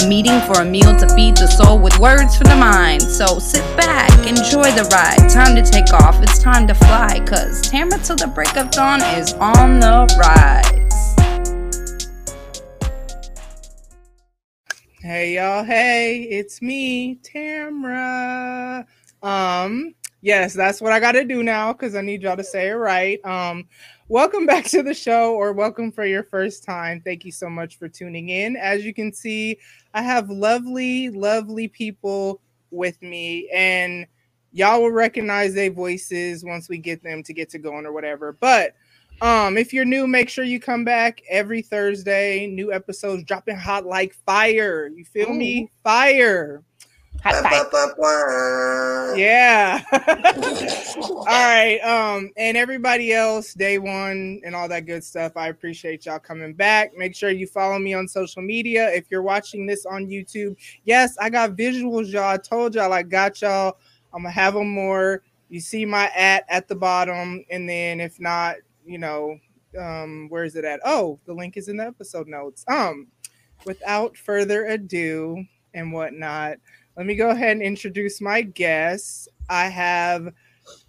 A meeting for a meal to feed the soul with words for the mind. So sit back, enjoy the ride. Time to take off, it's time to fly. Cause Tamara till the break of dawn is on the rise. Hey y'all, hey, it's me, Tamra. Um, yes, that's what I gotta do now because I need y'all to say it right. Um, welcome back to the show, or welcome for your first time. Thank you so much for tuning in. As you can see, I have lovely, lovely people with me, and y'all will recognize their voices once we get them to get to going or whatever. But um, if you're new, make sure you come back every Thursday. New episodes dropping hot like fire. You feel Ooh. me? Fire. Hot fire. Yeah. all right. Um, and everybody else, day one and all that good stuff. I appreciate y'all coming back. Make sure you follow me on social media. If you're watching this on YouTube, yes, I got visuals, y'all. I told y'all I got y'all. I'm gonna have them more. You see my at at the bottom, and then if not, you know, um, where is it at? Oh, the link is in the episode notes. Um, without further ado and whatnot, let me go ahead and introduce my guests. I have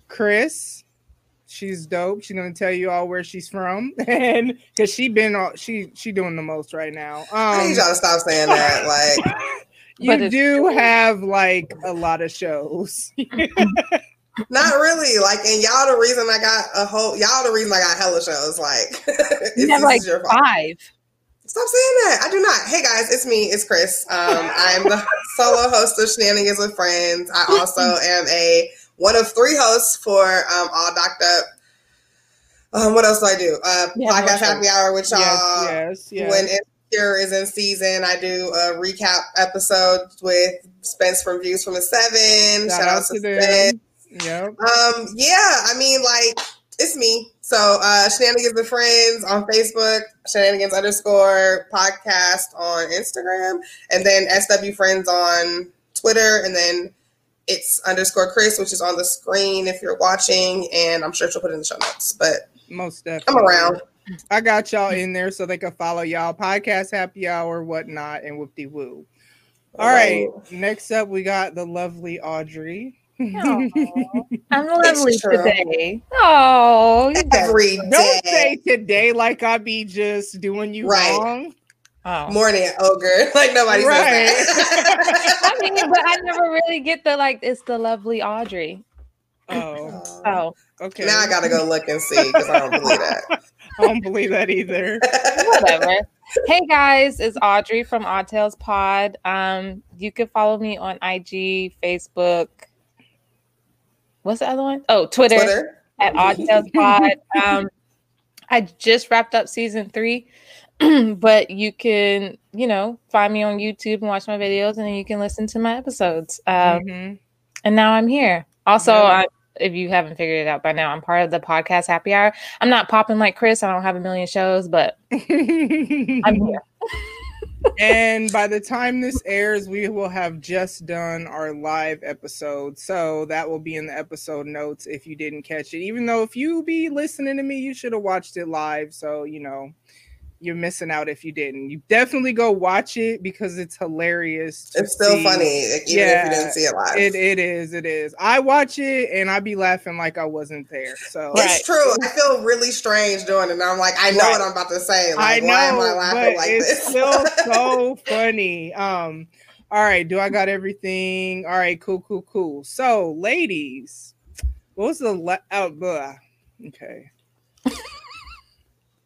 Chris. She's dope. She's gonna tell you all where she's from, and because she been all she she doing the most right now. Um, I need y'all to stop saying that. Like, you do have like a lot of shows. Not really. Like, and y'all the reason I got a whole y'all the reason I got hella shows. Like, you have like five. Stop saying that. I do not. Hey guys, it's me. It's Chris. Um, I'm the solo host of Shenanigans with Friends. I also am a one of three hosts for um, All Docked Up. Um, what else do I do? Uh, yeah, podcast Happy Hour with y'all. Yes, yes, yes. When Insecure is in season, I do a recap episode with Spence from Views from the Seven. Shout, Shout out, out, to Spence. Yeah. Um, yeah, I mean, like, it's me. So uh Shenanigans with Friends on Facebook, Shenanigans underscore podcast on Instagram, and then SW Friends on Twitter, and then it's underscore Chris, which is on the screen if you're watching, and I'm sure she'll put it in the show notes. But most definitely. I'm around. I got y'all in there so they can follow y'all podcast happy hour, whatnot, and whoop de woo. All right. Next up, we got the lovely Audrey. I'm lovely today. Oh, every day. Don't say today like I be just doing you right. wrong. Oh. Morning, ogre. Like nobody right. says that. I mean, but I never really get the like. It's the lovely Audrey. Oh. Oh. Okay. Now I gotta go look and see because I don't believe that. I don't believe that either. Whatever. Hey guys, it's Audrey from Odd Tales Pod. Um, you can follow me on IG, Facebook, what's the other one? Oh, Twitter, Twitter. at Odd Tales Pod. Um, I just wrapped up season three, but you can, you know, find me on YouTube and watch my videos, and then you can listen to my episodes. Um, mm-hmm. And now I'm here. Also, yeah. I, if you haven't figured it out by now, I'm part of the podcast Happy Hour. I'm not popping like Chris. I don't have a million shows, but I'm here and by the time this airs, we will have just done our live episode. So that will be in the episode notes if you didn't catch it. Even though if you be listening to me, you should have watched it live. So, you know, you're missing out if you didn't. You definitely go watch it because it's hilarious. It's still see. funny, even yeah, if you didn't see it live. It, it is. It is. I watch it and I be laughing like I wasn't there. So it's right. true. I feel really strange doing it. And I'm like, I know right. what I'm about to say. Like, I know, why am I laughing like it's this? still so funny. Um. All right. Do I got everything? All right. Cool. Cool. Cool. So, ladies, what was the le- oh, blah. okay.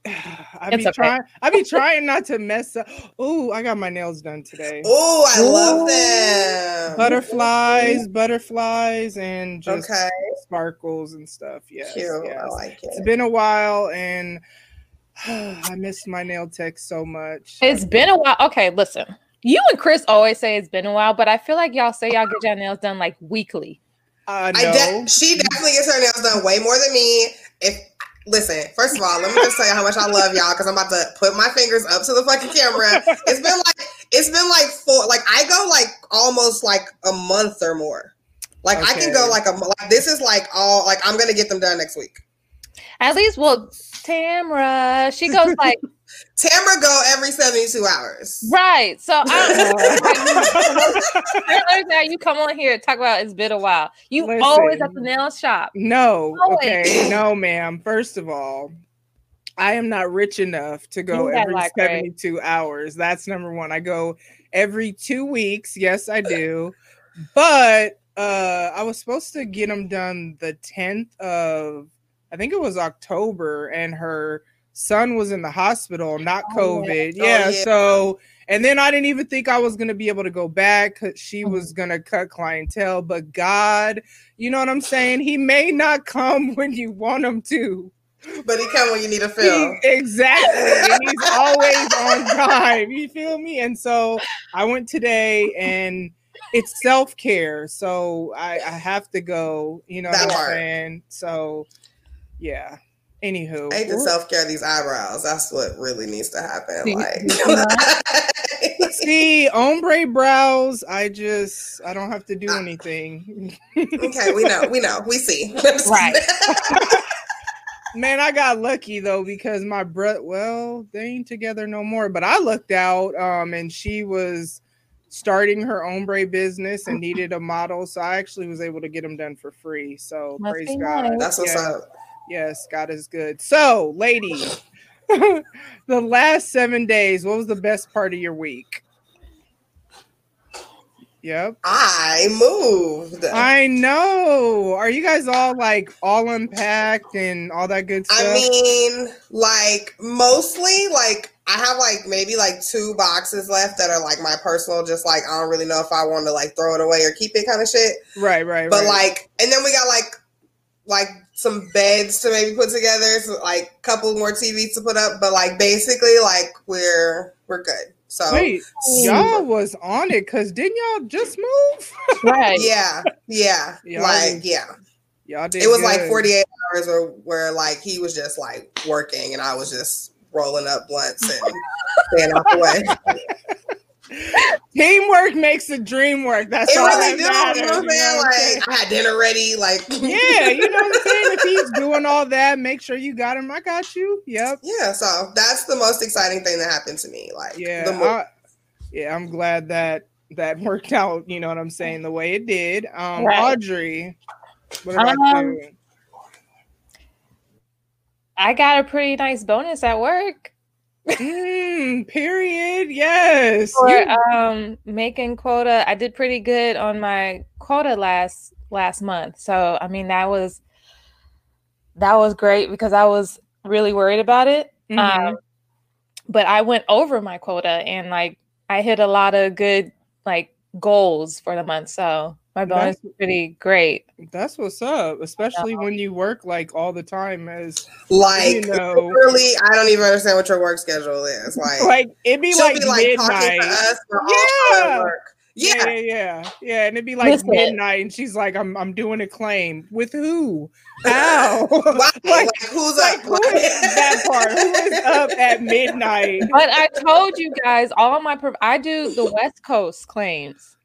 I be okay. trying. I be trying not to mess up. Oh, I got my nails done today. Oh, I Ooh. love them. Butterflies, butterflies, and just okay. sparkles and stuff. Yes, Cute. yes. I like it. It's been a while, and I miss my nail tech so much. It's been a while. Okay, listen. You and Chris always say it's been a while, but I feel like y'all say y'all get your nails done like weekly. Uh, I no. de- she definitely gets her nails done way more than me. If listen, first of all, let me just tell you how much I love y'all because I'm about to put my fingers up to the fucking camera. It's been like it's been like four. Like I go like almost like a month or more. Like I can go like a mo- like this is like all like I'm gonna get them done next week. At least, well, Tamra, she goes like Tamara go every 72 hours. right. So I don't know. you come on here and talk about it's been a while. You Listen. always at the nail shop. No, Always. okay, no, ma'am. First of all, I am not rich enough to go every like, right? 72 hours. That's number one. I go every two weeks. Yes, I do. But uh I was supposed to get them done the 10th of I think it was October, and her son was in the hospital, not Oh, yeah. COVID. Oh, yeah, yeah. so and then I didn't even think I was gonna be able to go back because she Mhm. was gonna cut clientele. But God, you know what I'm saying? He may not come when you want him to. But he come when you need a fill. He- exactly. and he's always on time. You feel me? And so I went today and it's self-care. So I, I have to go, you know That what I'm part. saying? So yeah. Anywho. I hate to self care these eyebrows. That's what really needs to happen. See- Like, See, ombre brows, I just I don't have to do anything. okay, we know, we know, we see. Right. Man, I got lucky though because my brother, well, they ain't together no more. But I looked out, um, and she was starting her ombre business and needed a model, so I actually was able to get them done for free. So Must praise God. nice. That's what's Yeah. up. Yes, God is good. So, ladies, the last seven days, what was the best part of your week? Yep. I moved. I, know. Are you guys all like all unpacked and all that good stuff? I mean, like mostly, like I have like maybe like two boxes left that are like my personal, just like I don't really know if I want to like throw it away or keep it kind of shit. right, right, But right. like, and then we got like like some beds to maybe put together, so like a couple more TVs to put up. But like basically, like we're we're good. So Wait, mm. y'all was on it because didn't y'all just move? Right. yeah, yeah, Y'all like yeah. Y'all did. It was like 48 hours where, where like he was just like working and I was just rolling up blunts and staying out the way. Teamwork makes the dream work. That's It all really that do. You know what I'm saying? what I'm saying? Like I had dinner ready. Like yeah, you know what I'm saying. If he's doing all that, make sure you got him. I got you. Yep. yeah. So that's the most exciting thing that happened to me. Like Yeah. the mo- I- yeah. I'm glad that that worked out. You know what I'm saying? The way it did. Um, Right. Audrey, what about Um, you? I got a pretty nice bonus at work Mm, period. Yes. for um making quota. I did pretty good on my quota last last month. So I mean that was that was great because I was really worried about it. Mhm. Um, but I went over my quota and like I hit a lot of good like goals for the month. So my bonus That's- pretty great. That's what's up, especially when you work like all the time as like you know. really, I don't even understand what your work schedule is. Like, like it'd be like be like talking midnight. to us. We're all trying Yeah. work. Yeah. Yeah. yeah, yeah, yeah, and it'd be like Listen. midnight, and she's like, "I'm, I'm doing a claim with who? How? Like, Like, who's like up? who is that part? Who is up at midnight? But I told you guys all my prov- I do the West Coast claims.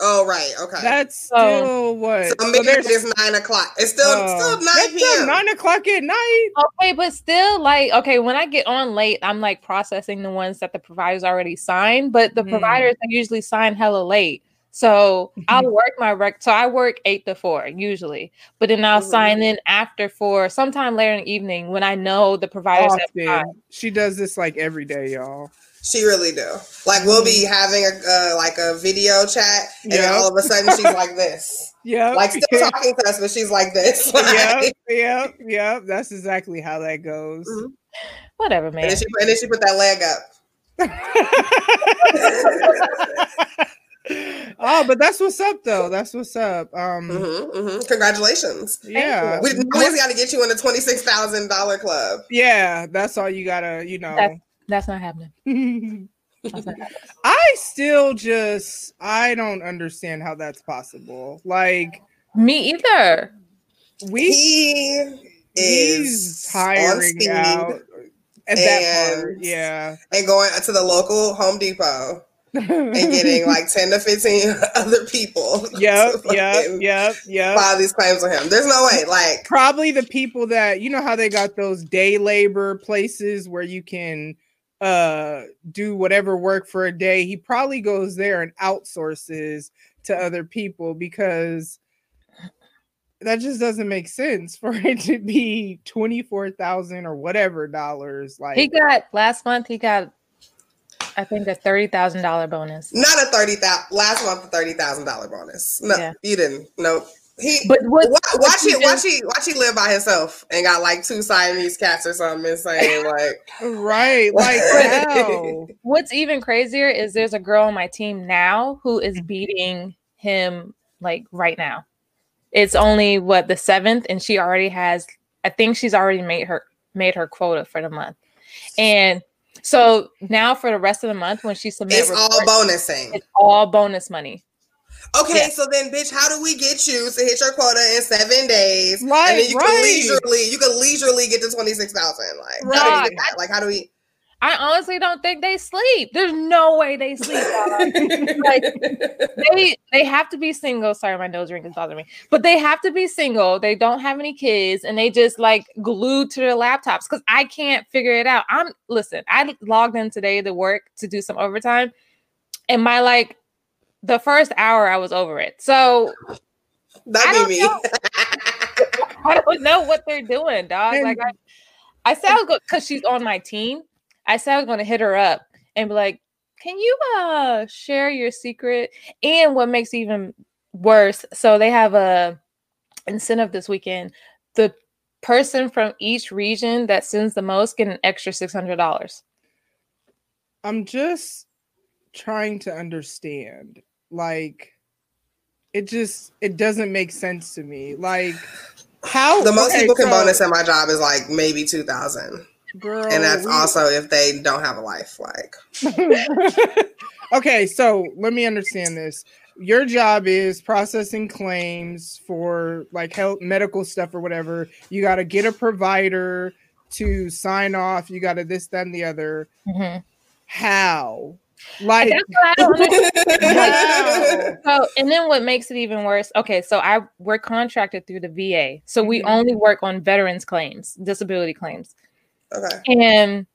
Oh, right. Okay. That's So- still what? so So midnight there's- is nine o'clock. It's still oh, still nine that's still p.m. nine o'clock at night. Okay, but still, like, okay, when I get on late, I'm like processing the ones that the providers already signed, but the Mhm. providers I usually sign hella late. So I'll work my rec. So I work eight to four usually, but then I'll Mhm. sign in after four, sometime later in the evening when I know the providers have Often. signed. She does this like every day, y'all. She really do. Like we'll be having a uh, like a video chat, and Yep. all of a sudden she's like this, Yeah, like still talking to us, but she's like this. yep, Like, yep, yep. That's exactly how that goes. Mhm. Whatever, and, man. then she, and then she put that leg up. oh, but that's what's up, though. That's what's up. Um, hmm hmm Congratulations. yeah, We, we just got to get you in the twenty six thousand dollar club. yeah. That's all you gotta, you know. That's not happening. That's not happening. I still just I don't understand how that's possible. Like Me either. We he he's is tiring speed out at that part. and- Yeah. and going to the local Home Depot and getting like 10 to 15 other people. yep, to yep, fucking yep, yep. File these claims on him. There's no way. Like, Probably the people that you know how they got those day labor places where you can uh do whatever work for a day. He probably goes there and outsources to other people because that just doesn't make sense for it to be 24,000 or whatever dollars like He got last month. He got, I think, a thirty thousand dollar bonus. not a 30,000, last month, a $30,000 bonus. No, Yeah. you didn't. Nope. He, But what? Watch, what watch he it. Watch did- he. Watch he live by himself and got like two Siamese cats or something and insane. Like, right like how? What's even crazier is there's a girl on my team now who is mm-hmm. beating him like right now. It's only what the seventh, and she already has. I think she's already made her made her quota for the month, and so now for the rest of the month when she submits, it's all bonusing. it's all bonus money. Okay, Yeah. so then, bitch, how do we get you to hit your quota in seven days? Right, and then you right. can leisurely, you can leisurely get to twenty six thousand. Like, how do Right. get that? Like, how do we? I honestly don't think they sleep. There's no way they sleep. like they they have to be single. Sorry, my nose ring is bothering me. But they have to be single. They don't have any kids, and they just like glued to their laptops because I can't figure it out. I'm listen. I logged in today to work to do some overtime, and my like the first hour I was over it. So be me. don't I don't know what they're doing, dog. Like I, I said I was going because she's on my team. I said I was going to hit her up and be like, "Can you uh share your secret?" And what makes it even worse, so they have a incentive this weekend. The person from each region that sends the most get an extra six hundred dollars. I'm just trying to understand. Like, it just it doesn't make sense to me. Like, how the most okay, people can so, bonus in my job is like maybe two thousand, girl, and that's we- also if they don't have a life. Like, okay, so let me understand this. Your job is processing claims for like health medical stuff or whatever. You got to get a provider to sign off. You got to this, that, and the other. Mhm. How? Like, That's what I don't understand. Wow. So, and then what makes it even worse? Okay, so I we're contracted through the VA, so we Mhm. only work on veterans claims, disability claims, okay, and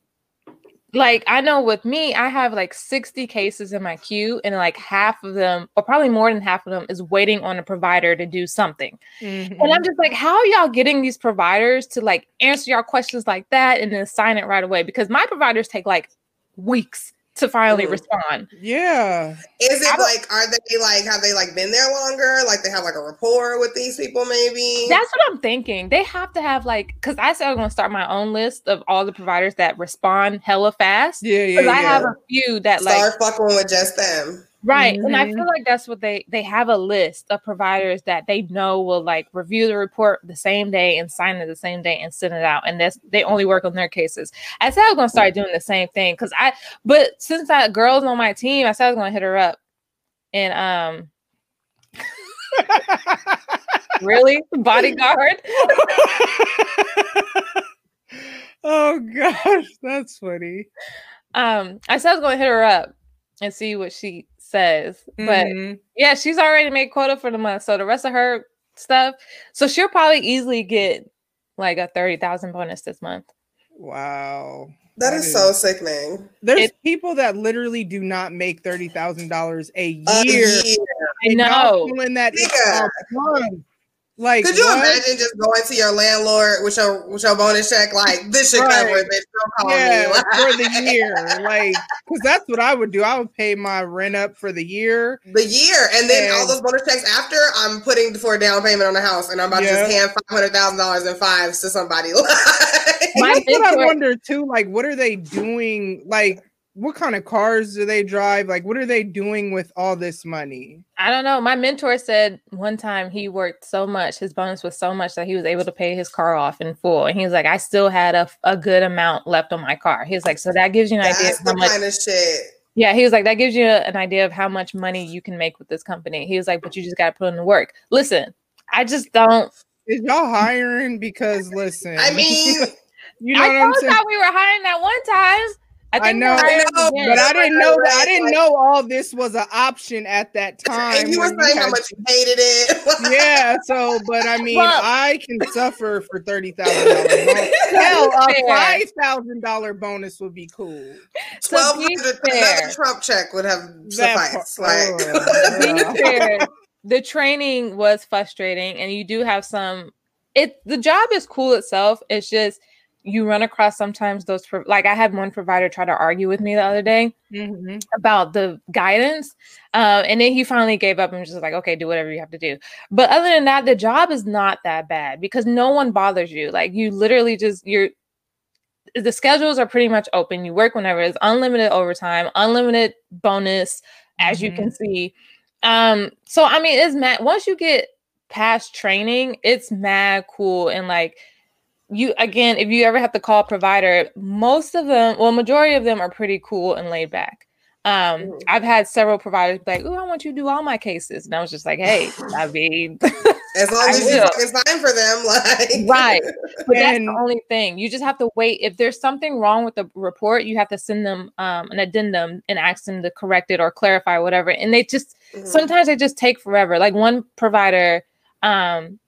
like I know with me, I have like sixty cases in my queue, and like half of them, or probably more than half of them, is waiting on a provider to do something. Mhm. And I'm just like, how are y'all getting these providers to like answer y'all questions like that and then sign it right away? Because my providers take like weeks to finally Mhm. respond. yeah. is it like are they like have they like been there longer? Like they have like a rapport with these people? Maybe That's what I'm thinking. They have to have like, because I said I'm going to start my own list of all the providers that respond hella fast. Yeah, yeah, Because I have a few that like start fucking with just them. Right, and I feel like that's what they they have a list of providers that they know will like review the report the same day and sign it the same day and send it out, and that's they only work on their cases. I said I was going to start doing the same thing because I, but since that girl's on my team, I said I was going to hit her up, and um, really bodyguard. oh gosh, that's funny. um i said i was going to hit her up and see what she says but Mhm. yeah she's already made quota for the month so the rest of her stuff so she'll probably easily get like a 30,000 bonus this month wow. That is so sickening. There's It- people that literally do not make thirty thousand dollars a A year. year. i know feeling that it's Nigga. a month. Like, Could you what? imagine just going to your landlord with your with your bonus check? Like this should Right. cover it. Bitch, don't call Yeah, me. Like, for the year, like, because that's what I would do. I would pay my rent up for the year. the year, and then all those bonus checks after, I'm putting for a down payment on the house, and I'm about to just hand five hundred thousand dollars in fives to somebody. And My that's what I wonder too. Like, what are they doing? Like, what kind of cars do they drive? Like, what are they doing with all this money? i don't know my mentor said one time he worked so much his bonus was so much that he was able to pay his car off in full and he was like i still had a, a good amount left on my car he was like so that gives you an idea That's of how the much kind of shit. Yeah, he was like, that gives you an idea of how much money you can make with this company. He was like, but you just got to put in the work. Listen, I just don't. Is y'all hiring? Because listen, I mean, you know I what I'm told saying. y'all we were hiring that one time. I, I know, I know. But I didn't know that. I didn't know all this was an option at that time. and you were when saying how much you hated it. yeah. So, but I mean, Well- I can suffer for thirty thousand dollars. Hell, a five thousand dollar bonus would be cool. So Twelve be hundred. fair. Another Trump check would have That sufficed. part- Like, oh, yeah. the training was frustrating, and you do have some. It the job is cool itself. It's just you run across sometimes those pro- like I had one provider try to argue with me the other day Mhm. about the guidance, um, and then he finally gave up and was just like, "Okay, do whatever you have to do." But other than that, the job is not that bad because no one bothers you. Like you literally just you're. The schedules are pretty much open. You work whenever. It's unlimited overtime, unlimited bonus, as you can see. Um, so I mean, it's mad. Once you get past training, it's mad cool and like you again. If you ever have to call a provider, most of them, well, majority of them are pretty cool and laid back. Um, Mhm. I've had several providers be like, "Oh, I want you to do all my cases," and I was just like, "Hey, I mean, as long as you will. fucking sign for them, like right." But that's the only thing. You just have to wait. If there's something wrong with the report, you have to send them um, an addendum and ask them to correct it or clarify whatever. And they just Mhm. sometimes they just take forever. Like one provider, um,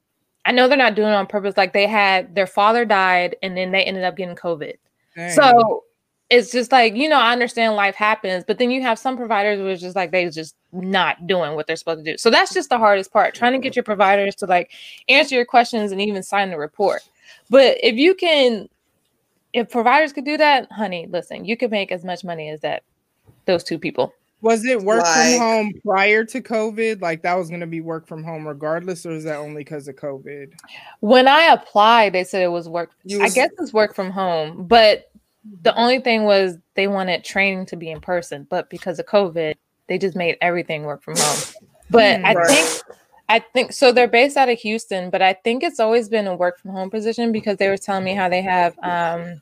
I know they're not doing it on purpose. Like they had their father died and then they ended up getting COVID. Dang. So it's just like, you know, I understand life happens, but then you have some providers who are just like they just not doing what they're supposed to do. So that's just the hardest part, trying to get your providers to like answer your questions and even sign the report. But if you can if providers could do that, honey, listen, you could make as much money as that those two people. Was it work Like- from home prior to COVID? Like that was going to be work from home regardless, or is that only because of COVID? When I applied, they said it was work. You I guess it's work from home, but the only thing was they wanted training to be in person, but because of COVID, they just made everything work from home. But Hmm, I think I think so they're based out of Houston, but I think it's always been a work from home position because they were telling me how they have um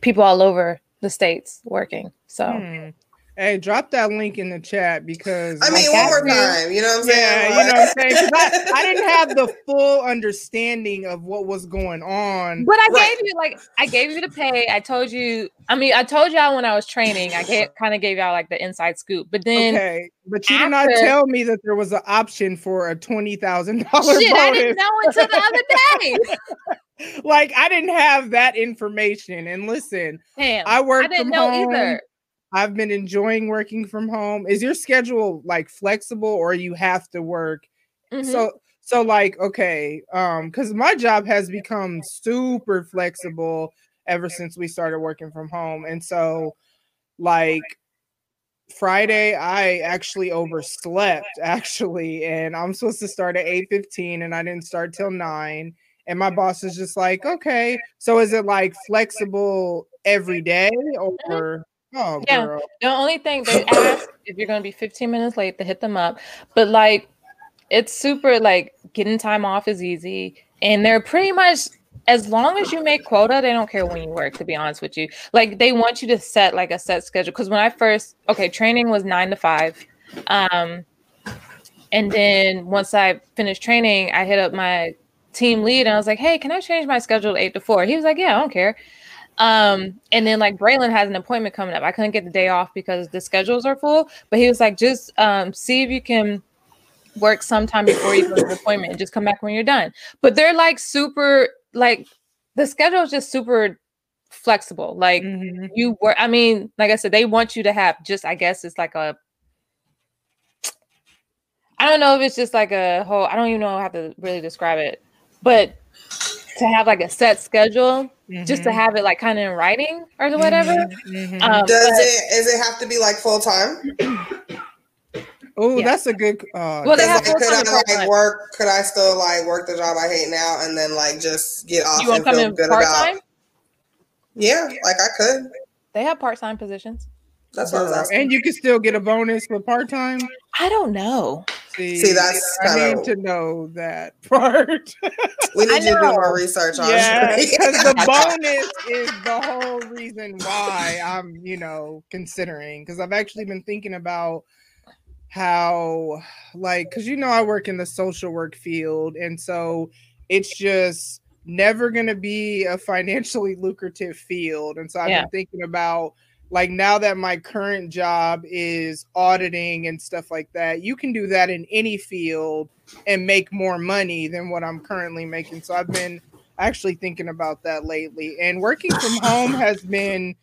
people all over the states working. So Hmm. Hey, drop that link in the chat because I mean, I one more got time. You know what I'm saying? yeah, you know what I'm saying. 'Cause I, I didn't have the full understanding of what was going on. But I Right. gave you like I gave you the pay. I told you. I mean, I told y'all when I was training. I kind of gave y'all like the inside scoop. But then Okay, but you did not tell me that there was an option for a twenty thousand dollar shit, I didn't know until the other day. Like I didn't have that information. And listen, Damn, I worked. I didn't from know home. either. I've been enjoying working from home. Is your schedule like flexible, or you have to work? Mhm. So so like okay, um, because my job has become super flexible ever since we started working from home, and so like Friday, I actually overslept actually, and I'm supposed to start at 8:15 and I didn't start till 9. And my boss is just like, okay, so is it like flexible every day or oh. Yeah. girl. The only thing they ask if you're going to be 15 minutes late to hit them up, but like it's super like getting time off is easy, and they're pretty much as long as you make quota, they don't care when you work. To be honest with you, like they want you to set like a set schedule. Because when I first okay, training was nine to five, um, and then once I finished training, I hit up my team lead and I was like, "Hey, can I change my schedule to eight to four? He was like, "Yeah, I don't care." Um, and then like Braylon has an appointment coming up. I couldn't get the day off because the schedules are full, but he was like, just um see if you can work sometime before you go to the appointment and just come back when you're done. But they're like super like the schedule is just super flexible. Like Mhm. you work, I mean, like I said, they want you to have just I guess it's like a I don't know if it's just like a whole I don't even know how to really describe it, but to have like a set schedule just to Mhm. have it like kind of in writing or whatever. Mhm. Um, Does but- it? Does it have to be like full time? Oh, yeah. that's a good. Uh, Well, they Like, have could full-time I like part-time. work? Could I still like work the job I hate now and then like just get off you want and to come feel in good part about? time? Yeah, like I could. They have part time positions. That's what I was asking. and you can still get a bonus for part time. I don't know. See, that's I kinda- need to know that part. we need to do know. more research on. yeah, it. because the bonus is the whole reason why I'm, you know, considering. Because I've actually been thinking about how like because you know I work in the social work field, and so it's just never going to be a financially lucrative field. And so I've Yeah. been thinking about like now that my current job is auditing and stuff like that, you can do that in any field and make more money than what I'm currently making. So I've been actually thinking about that lately. And working from home has been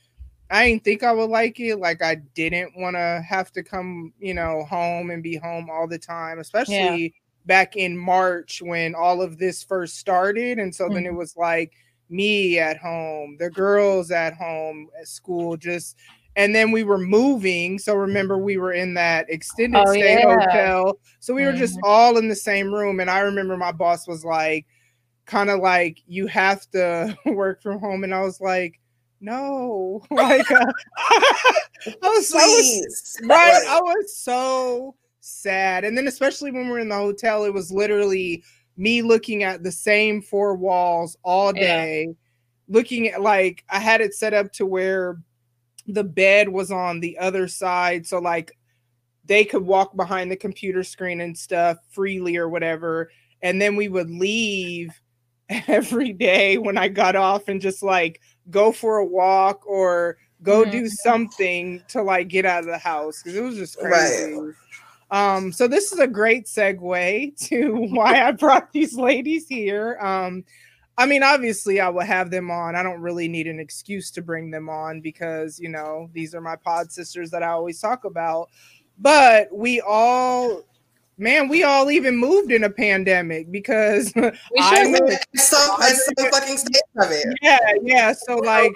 I didn't think I would like it. Like I didn't want to have to come, you know, home and be home all the time, especially back in March when all of this first started. And so then hmm. it was like me at home, the girls at home at school, just and then we were moving. So remember, we were in that extended Oh, stay yeah. hotel. So we were just all in the same room. And I remember my boss was like, kind of like, you have to work from home. And I was like, no, like, uh, I was, I was right i was so sad and then especially when we're in the hotel it was literally me looking at the same four walls all Yeah. day looking at like i had it set up to where the bed was on the other side so like they could walk behind the computer screen and stuff freely or whatever and then we would leave every day when i got off and just like go for a walk or go Mhm. do something to like get out of the house because it was just Right. Um so this is a great segue to why i brought these ladies here um I mean, obviously, I will have them on. I don't really need an excuse to bring them on because, you know, these are my pod sisters that I always talk about. But we all, man, we all even moved in a pandemic because, We I should moved- At some, at some fucking stage of it. yeah, yeah. So, like.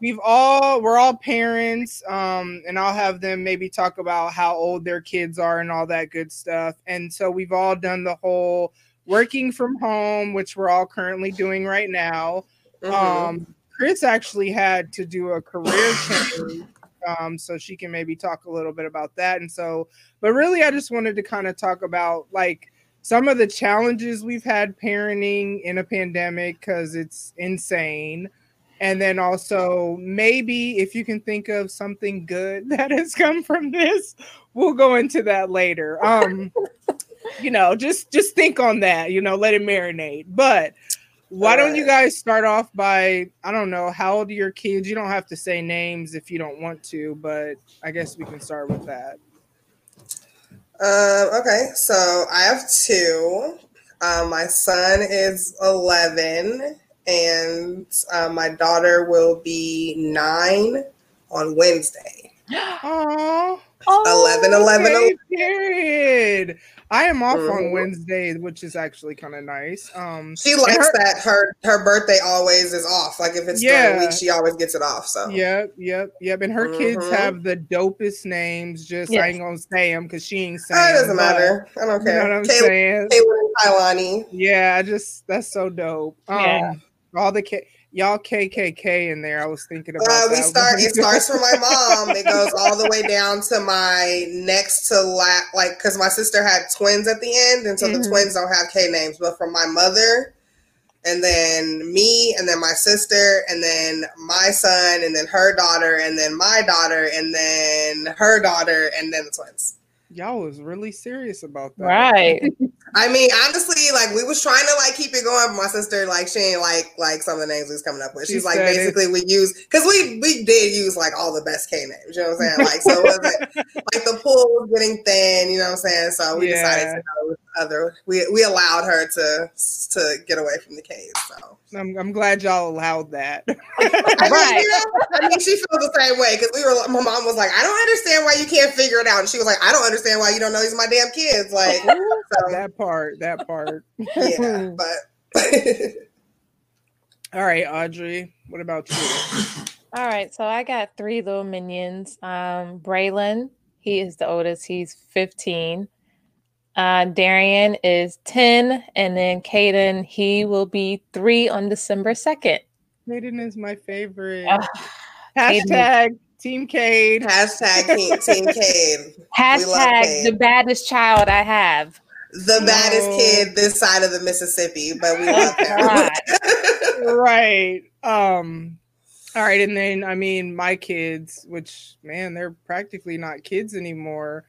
We've all we're all parents um and i'll have them maybe talk about how old their kids are and all that good stuff. And so we've all done the whole working from home which we're all currently doing right now. Mhm. um chris actually had to do a career change um so she can maybe talk a little bit about that. And so but really i just wanted to kind of talk about like some of the challenges we've had parenting in a pandemic because it's insane and then also maybe if you can think of something good that has come from this we'll go into that later. Um you know just just think on that you know let it marinate. But why don't you guys start off by i don't know how old are your kids? You don't have to say names if you don't want to but i guess we can start with that. Um, okay, so I have two. Um, my son is 11, and uh, my daughter will be nine on Wednesday. oh 11, 11, okay, period i am off on Mhm. wednesday which is actually kind of nice um She likes her- that her her birthday always is off. Like if it's during Yeah. the week, she always gets it off. So Yep, yep, yep. And her kids Mhm. have the dopest names. Just I Yes. ain't gonna say them because she ain't saying. Oh, it doesn't but matter. I don't You know care. what I'm Kayla, saying? Kayla and Kailani. Yeah, I just that's so dope. Um, Yeah. All the K, y'all KKK in there. I was thinking about. Uh, we start. It starts from my mom. It goes all the way down to my next to la like because my sister had twins at the end, and so the Mhm. twins don't have K names. But from my mother, and then me, and then my sister, and then my son, and then her daughter, and then my daughter, and then her daughter, and then the twins. Y'all was really serious about that, Right. I mean, honestly, like we was trying to like keep it going, my sister like she ain't like like some of the names we was coming up with. She She's like said it. basically we use because we we did use like all the best K names. You know what I'm saying? Like so it wasn't like the pool was getting thin. You know what I'm saying? So we decided to go with other. We we allowed her to to get away from the K's. So I'm, I'm glad y'all allowed that. I mean, Right. you know, I mean, she feels the same way because we were. My mom was like, "I don't understand why you can't figure it out," and she was like, "I don't understand why you don't know these are my damn kids." Like, so, that part, that part. yeah, but. All right, Audrey. What about you? All right, so I got three little minions. Um, Braylon, he is the oldest. He's 15. Uh, Darian is 10, and then Caden, he will be three on December 2nd. Caden is my favorite. Ah, Hashtag Team Cade. Hashtag Team, team Cade. Hashtag Cade. the baddest child I have. The baddest kid this side of the Mississippi, but we love him. Right. Um all right, and then I mean my kids, which man, they're practically not kids anymore.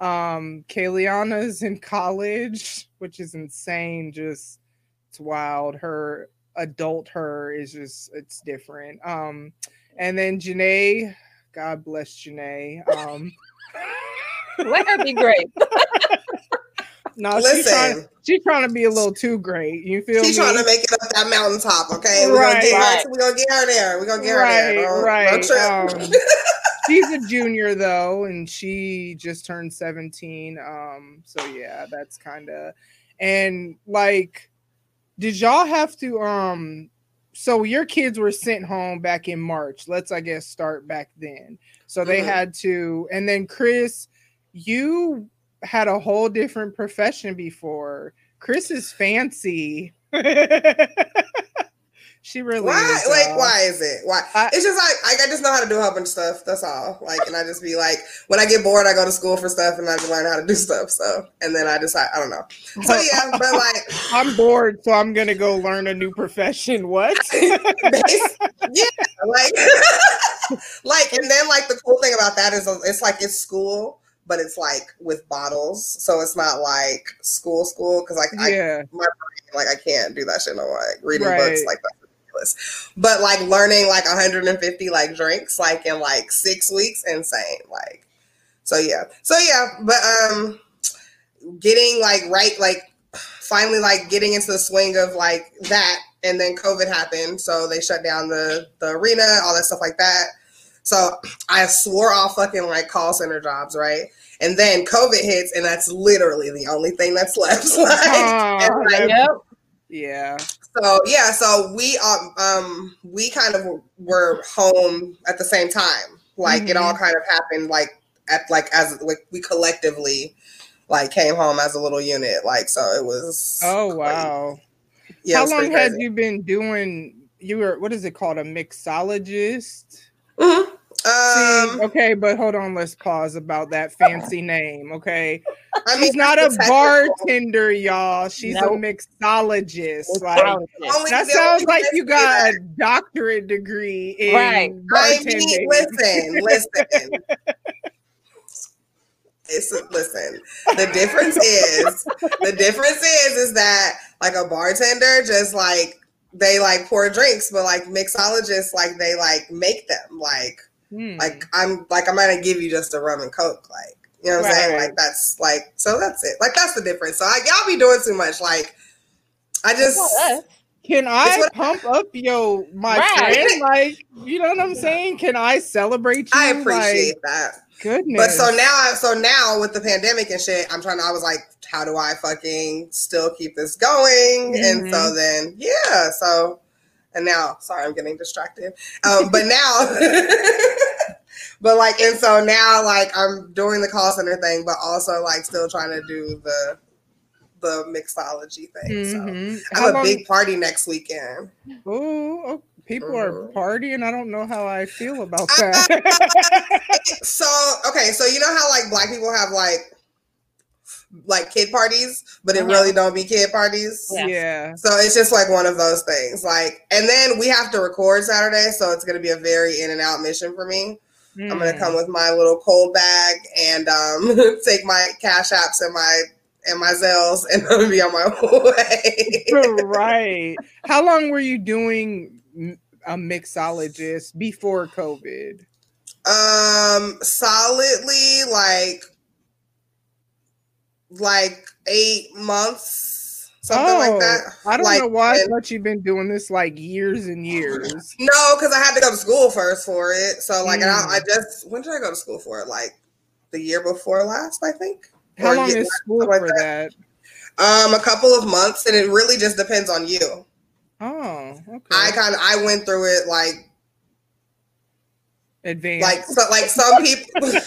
Um, Kayliana's in college, which is insane. Just it's wild. Her adult her is just it's different. Um, and then Janae, God bless Janae. Um, Let her be great. no, she's trying, she's trying to be a little too great. You feel me? she's me? trying to make it up that mountaintop. Okay, we're Right. gonna get Right. her. We're gonna get her there. We're gonna get her there. Don't- right. don't. Um, she's a junior though, and she just turned 17. Um, so yeah, that's kind of and like, did y'all have to um? So your kids were sent home back in March. Let's I guess start back then. So they Mhm. had to, and then Chris, you had a whole different profession before. Chris is fancy. she really why? is, Like, why is it? Why? I- it's just like, like I just know how to do a whole bunch of stuff. That's all. Like, and I just be like, when I get bored, I go to school for stuff, and I just learn how to do stuff. So, and then I decide, I don't know. So yeah, but like, I'm bored, so I'm gonna go learn a new profession. What? yeah, like, like, and then like the cool thing about that is uh, it's like it's school, but it's like with bottles, so it's not like school school because like I yeah, like I can't do that shit no more. Like reading Right. books like that's ridiculous. But like learning like 150 like drinks like in like six weeks, insane. Like so yeah. So yeah, but um getting like right like finally like getting into the swing of like that and then COVID happened. So they shut down the the arena, all that stuff like that. So I swore off fucking like call center jobs, right? And then COVID hits, and that's literally the only thing that's left. like, Aw, and, like, Yep. yeah. So yeah, so we um um we kind of were home at the same time. Like it all Mm-hmm. kind of happened like at like as like we collectively like came home as a little unit. Like so it was Oh wow. Yeah, How long had you been doing? You were what is it called? A mixologist? Mhm. See, Um okay, but hold on. Let's pause about that fancy name. Okay, I mean she's not a that's the technical- bartender, y'all. She's Nope. a mixologist. Like that sounds like you got a doctorate degree in Right. I mean, listen, listen. It's listen. The difference is the difference is is that like a bartender just like they like pour drinks, but like mixologists like they like make them like Hmm. like I'm like I'm gonna give you just a rum and coke like you know what I'm saying like that's like so that's it like that's the difference. So like y'all be doing too much like I just Not us. Can I It's what- pump up yo my Right. friend? Like, you know what I'm saying? Can I celebrate you? I appreciate Like, that. goodness. But so now, so now with the pandemic and shit, I'm trying to. I was like, how do I fucking still keep this going? And so Mm-hmm. then, yeah. So, and now, sorry, I'm getting distracted. Um, but now, but like, and so now, like, I'm doing the call center thing, but also like still trying to do the the mixology thing. So. Mhm. I How have a long- big party next weekend. Ooh, oh, people are Mhm. partying. I don't know how I feel about that. So okay, so you know how like black people have like like kid parties, but it Uh-huh. really don't be kid parties. Yeah. yeah. So it's just like one of those things. Like, and then we have to record Saturday, so it's gonna be a very in and out mission for me. I'm gonna Mm. come with my little cold bag and um take my cash apps and my and my Zelles, and I'm gonna be on my way. right. How long were you doing a mixologist before COVID? Um, solidly like like eight months, something like that. Oh, I don't Like, know why I thought you've been doing this like years and years. No, because I had to go to school first for it. So like, and Mm. I, I just when did I go to school for it? Like the year before last, I think. How Or long is school like for that? Um, a couple of months, and it really just depends on you. Oh, okay. I kind of I went through it like Advanced. like so, like some people.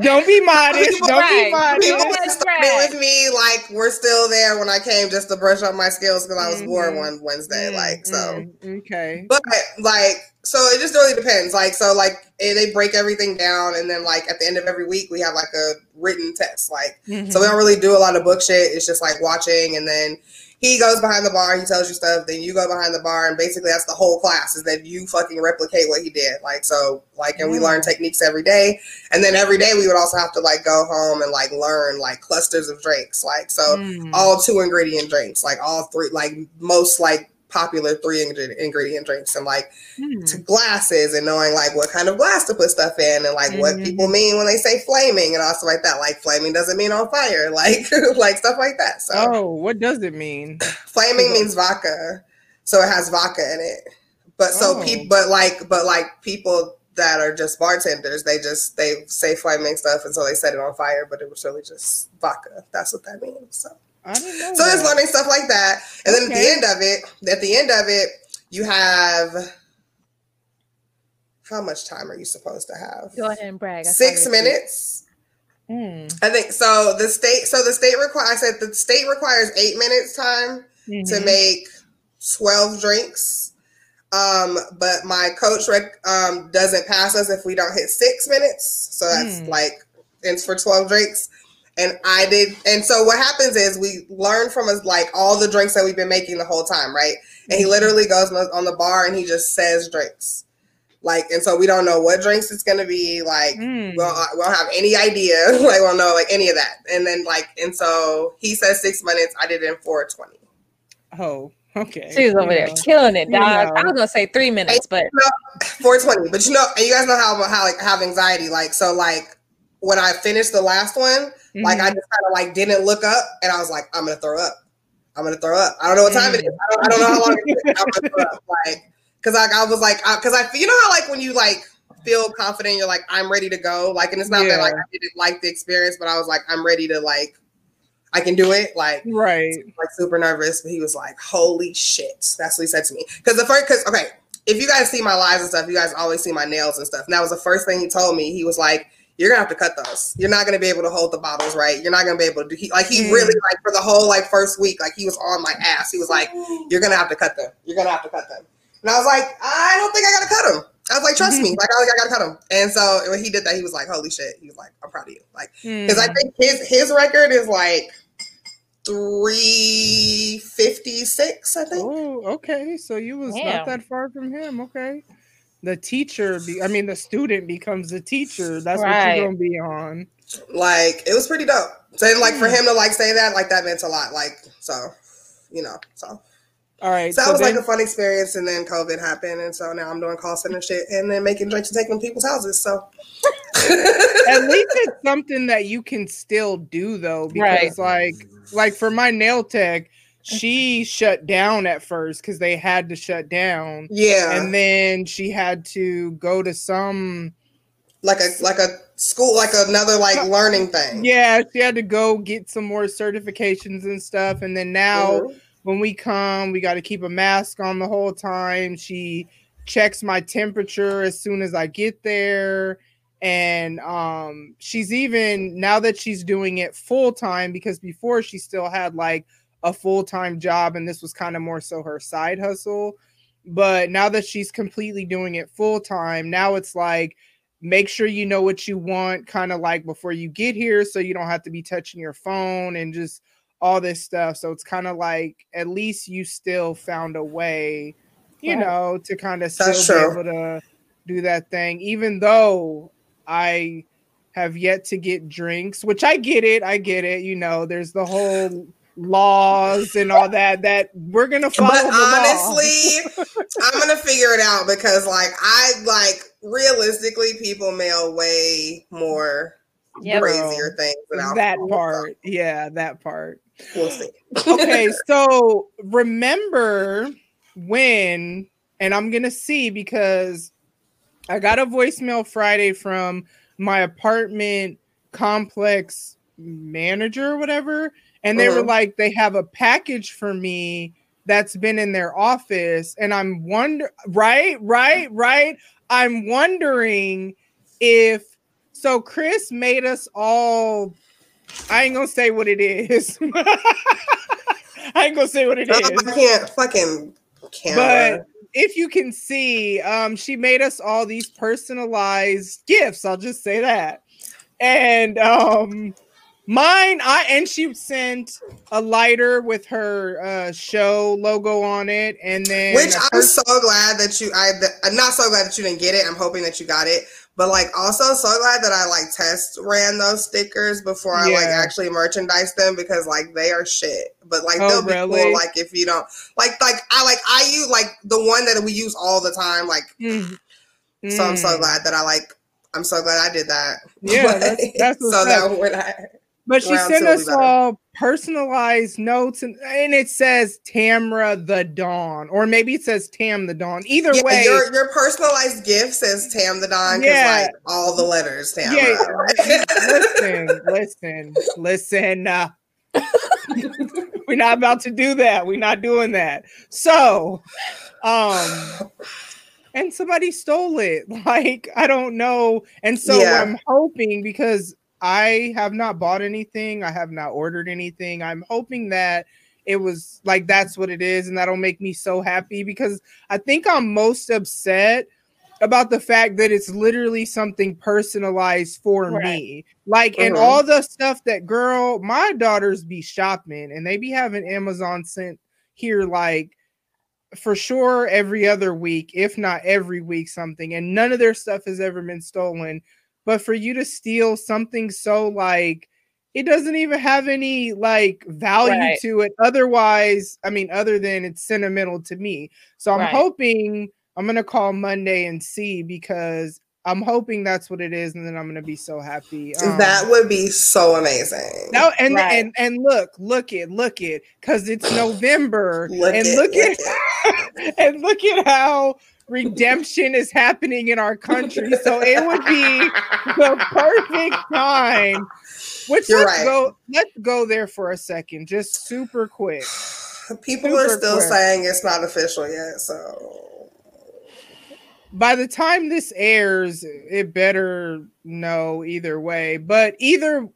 don't be modest. People- don't right. be modest. People Yes, that started right. with me like we're still there when I came just to brush up my skills because I was born Mhm. one Wednesday. Like so, Mm, okay. but like so it just really depends. Like so, like eh, they break everything down, and then like at the end of every week we have like a written test. Like Mm-hmm. so we don't really do a lot of book shit. It's just like watching, and then he goes behind the bar, he tells you stuff, then you go behind the bar, and basically that's the whole class is that you fucking replicate what he did. Like so, like, and we learn techniques every day, and then every day we would also have to like go home and like learn like clusters of drinks, like so Mm. all two ingredient drinks, like all three, like most like popular three ingredient ingredient drinks, and like Hmm. to glasses and knowing like what kind of glass to put stuff in and like what Mhm. people mean when they say flaming and also like that. Like flaming doesn't mean on fire, like like stuff like that. So Oh, what does it mean? flaming means vodka, so it has vodka in it. But so Oh. people, but like, but like people that are just bartenders, they just they say flaming stuff and so they set it on fire, but it was really just vodka. That's what that means. So. I don't know. So there's that. learning stuff like that. And then at the end of it, at the end of it, you have how much time are you supposed to have? Go ahead and brag. I Six minutes. Mm. I think so. The state so the state requires I said the state requires eight minutes time to Mhm. make 12 drinks. Um, but my coach rec- um, doesn't pass us if we don't hit six minutes. So that's Hmm. like it's for 12 drinks. And I did, and so what happens is we learn from us like all the drinks that we've been making the whole time, right? And he literally goes on on the bar and he just says drinks, like, and so we don't know what drinks it's gonna be. Like, Mm. we, don't, we don't have any idea. like, we don't know like any of that. And then like, and so he says six minutes. I did it in four twenty. Oh, okay. She was over You there know. killing it, You dog. know. I was gonna say three minutes, but 420 but you know and you guys know how how like have anxiety like so like when i finished the last one like i Mhm. just kind of like didn't look up and i was like i'm gonna throw up i'm gonna throw up i don't know what time it is i don't, I don't know how long it is i'm gonna throw up like because like i was like I, because I, you know how like when you like feel confident you're like i'm ready to go like and it's not that like i didn't like the experience but i was like i'm ready to like i can do it like right. like super nervous, but he was like, "Holy shit!" That's what he said to me. Because the first, because okay, if you guys see my lives and stuff, you guys always see my nails and stuff. And that was the first thing he told me. He was like, "You're gonna have to cut those. You're not gonna be able to hold the bottles right. You're not gonna be able to do." He, like he Mm. really like for the whole like first week, like he was on my ass. He was like, "You're gonna have to cut them. You're gonna have to cut them." And I was like, "I don't think I gotta cut them." I was like, "Trust me, like I don't think I gotta cut them." And so when he did that, he was like, "Holy shit!" He was like, "I'm proud of you." Like because I Mm. think his his record is like three fifty six. I think. Oh, okay. So you was Damn. not that far from him. Okay. The teacher, be, I mean, the student becomes the teacher. That's what you're gonna be on. Like it was pretty dope. So like for Hmm. him to like say that, like that meant a lot. Like so, you know. So All right. so that was then- like a fun experience, and then COVID happened, and so now I'm doing call center shit, and then making drinks and taking people's houses. So. at least it's something that you can still do though because like like for my nail tech she shut down at first because they had to shut down yeah, and then she had to go to some like a like a school, like another like learning thing. yeah she had to go get some more certifications and stuff and then now Mhm. when we come we got to keep a mask on the whole time she checks my temperature as soon as i get there and um she's even now that she's doing it full time because before she still had like a full-time job and this was kind of more so her side hustle but now that she's completely doing it full time now it's like make sure you know what you want kind of like before you get here so you don't have to be touching your phone and just all this stuff so it's kind of like at least you still found a way you Right. know to kind of still That's be true. able to do that thing even though i have yet to get drinks which i get it i get it you know there's the whole laws and all that that we're gonna follow But the law. honestly, I'm gonna figure it out because like I like realistically people mail way more Yep. crazier things than alcohol. that so part yeah that part We'll see. okay, so remember when, and I'm gonna see because I got a voicemail Friday from my apartment complex manager or whatever, and they were Mhm. like, they have a package for me that's been in their office, and I'm wonder right, right, right. I'm wondering if so Chris made us all I ain't gonna say what it is. I ain't gonna say what it is. I can't fucking camera. But if you can see, um, she made us all these personalized gifts. I'll just say that. And um, Mine, I and she sent a lighter with her uh show logo on it, and then Which I'm so glad that you. I I'm not so glad that you didn't get it. I'm hoping that you got it. But like, also so glad that I like test ran those stickers before I like actually merchandise them because like they are shit. But like Oh, they'll be really? cool. Like if you don't like like I like I use like the one that we use all the time. Like Mm. so I'm so Mm. glad that I like. I'm so glad I did that. Yeah, that's- that's so that when I But she sent two will be us all personalized notes, and, and it says Tamra the Dawn, or maybe it says Tam the Dawn. Either yeah, way, your your personalized gift says Tam the Don because Yeah. like all the letters Tam. Yeah, listen, listen, listen. Uh, we're not about to do that. We're not doing that. So, um, and somebody stole it. Like I don't know. And so Yeah. I'm hoping because I have not bought anything, I have not ordered anything. I'm hoping that it was like that's what it is, and that'll make me so happy because I think I'm most upset about the fact that it's literally something personalized for Right. me. Like, and Mhm. all the stuff that girl, my daughters be shopping and they be having Amazon sent here like for sure every other week, if not every week, something. And none of their stuff has ever been stolen. But for you to steal something so like it doesn't even have any like value Right. to it. Otherwise, I mean, other than it's sentimental to me. So I'm Right. hoping I'm gonna call Monday and see because I'm hoping that's what it is, and then I'm gonna be so happy. Um, that would be so amazing. no, and Right. and and look, look it, look it, because it's November, Look and it, look look at and look at how redemption is happening in our country. So it would be the perfect time. Which You're let's right. go. Let's go there for a second, just super quick. People are still quick. saying it's not official yet, so by the time this airs, it better know either way. But either,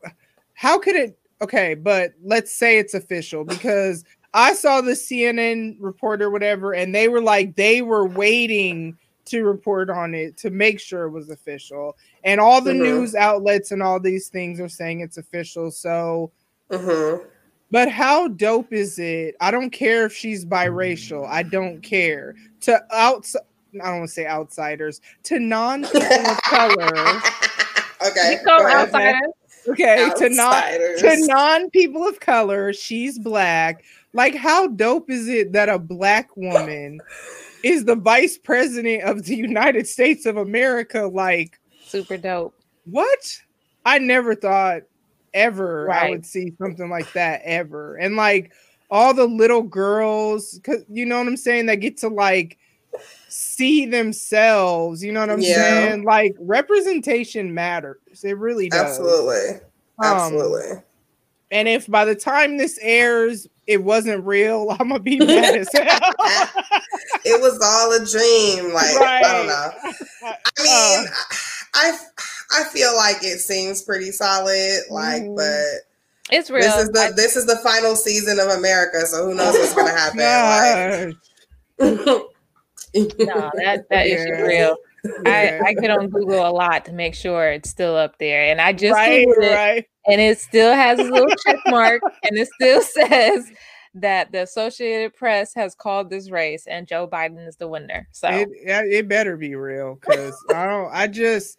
how could it? Okay, but let's say it's official because I saw the CNN report or whatever, and they were like they were waiting to report on it to make sure it was official, and all the Mhm. news outlets and all these things are saying it's official. So, mhm. but how dope is it? I don't care if she's biracial. I don't care to outside. I don't want to say outsiders to non people of color. okay. You call go ahead. outsiders. Okay, to non to non people of color, she's black. Like, how dope is it that a black woman is the vice president of the United States of America? Like, Super dope. what? I never thought ever I would see something like that ever. And like all the little girls, cause you know what I'm saying, that get to like see themselves, you know what I'm Yeah. saying? Like representation matters. It really does. Absolutely. Um, Absolutely. and if by the time this airs, it wasn't real, I'm gonna be mad as hell. it was all a dream. Like I don't know. Uh, I mean, I I feel like it seems pretty solid. Like, Mhm. but It's real. this is the I- this is the final season of America, so who knows what's gonna happen? Like, no, that that is Yeah. real. Yeah. I, I get on Google a lot to make sure it's still up there, and I just right, it, right. and it still has a little check mark, and it still says that the Associated Press has called this race, and Joe Biden is the winner. So It, yeah, it better be real because I don't. I just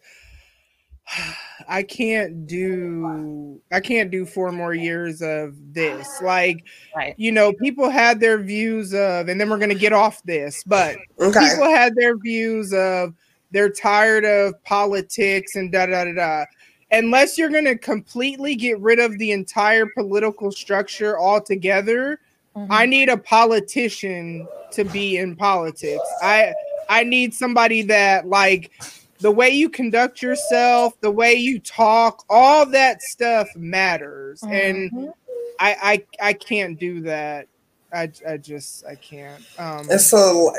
I can't do. I can't do four more years of this. Like right, you know, people had their views of, and then we're gonna get off this, but okay. people had their views of they're tired of politics and da da da da. Unless you're going to completely get rid of the entire political structure altogether, Mhm. I need a politician to be in politics. I I need somebody that like the way you conduct yourself, the way you talk, all that stuff matters. And Mhm. I I I can't do that. I I just I can't. Um It's so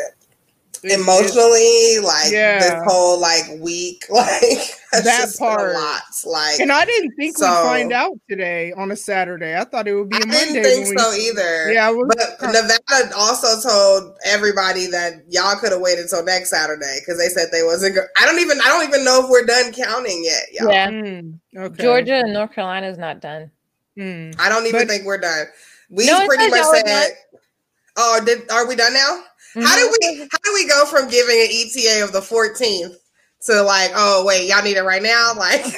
it- it- emotionally like Yeah. this whole like week like That part. a lot like And I didn't think So- we'd find out today on a Saturday. I thought it would be I a Monday. didn't think when we- so either. Yeah, I was, But Nevada also told everybody that y'all could have waited till next Saturday because they said they wasn't. Go- I don't even. I don't even know if we're done counting yet, y'all. yeah, Mm, okay. Georgia and North Carolina is not done. Mm. I don't even But- think we're done. We No, pretty much said, "Oh, did are we done now? How did we how do we go from giving an ETA of the 14th to like, oh wait, y'all need it right now? Like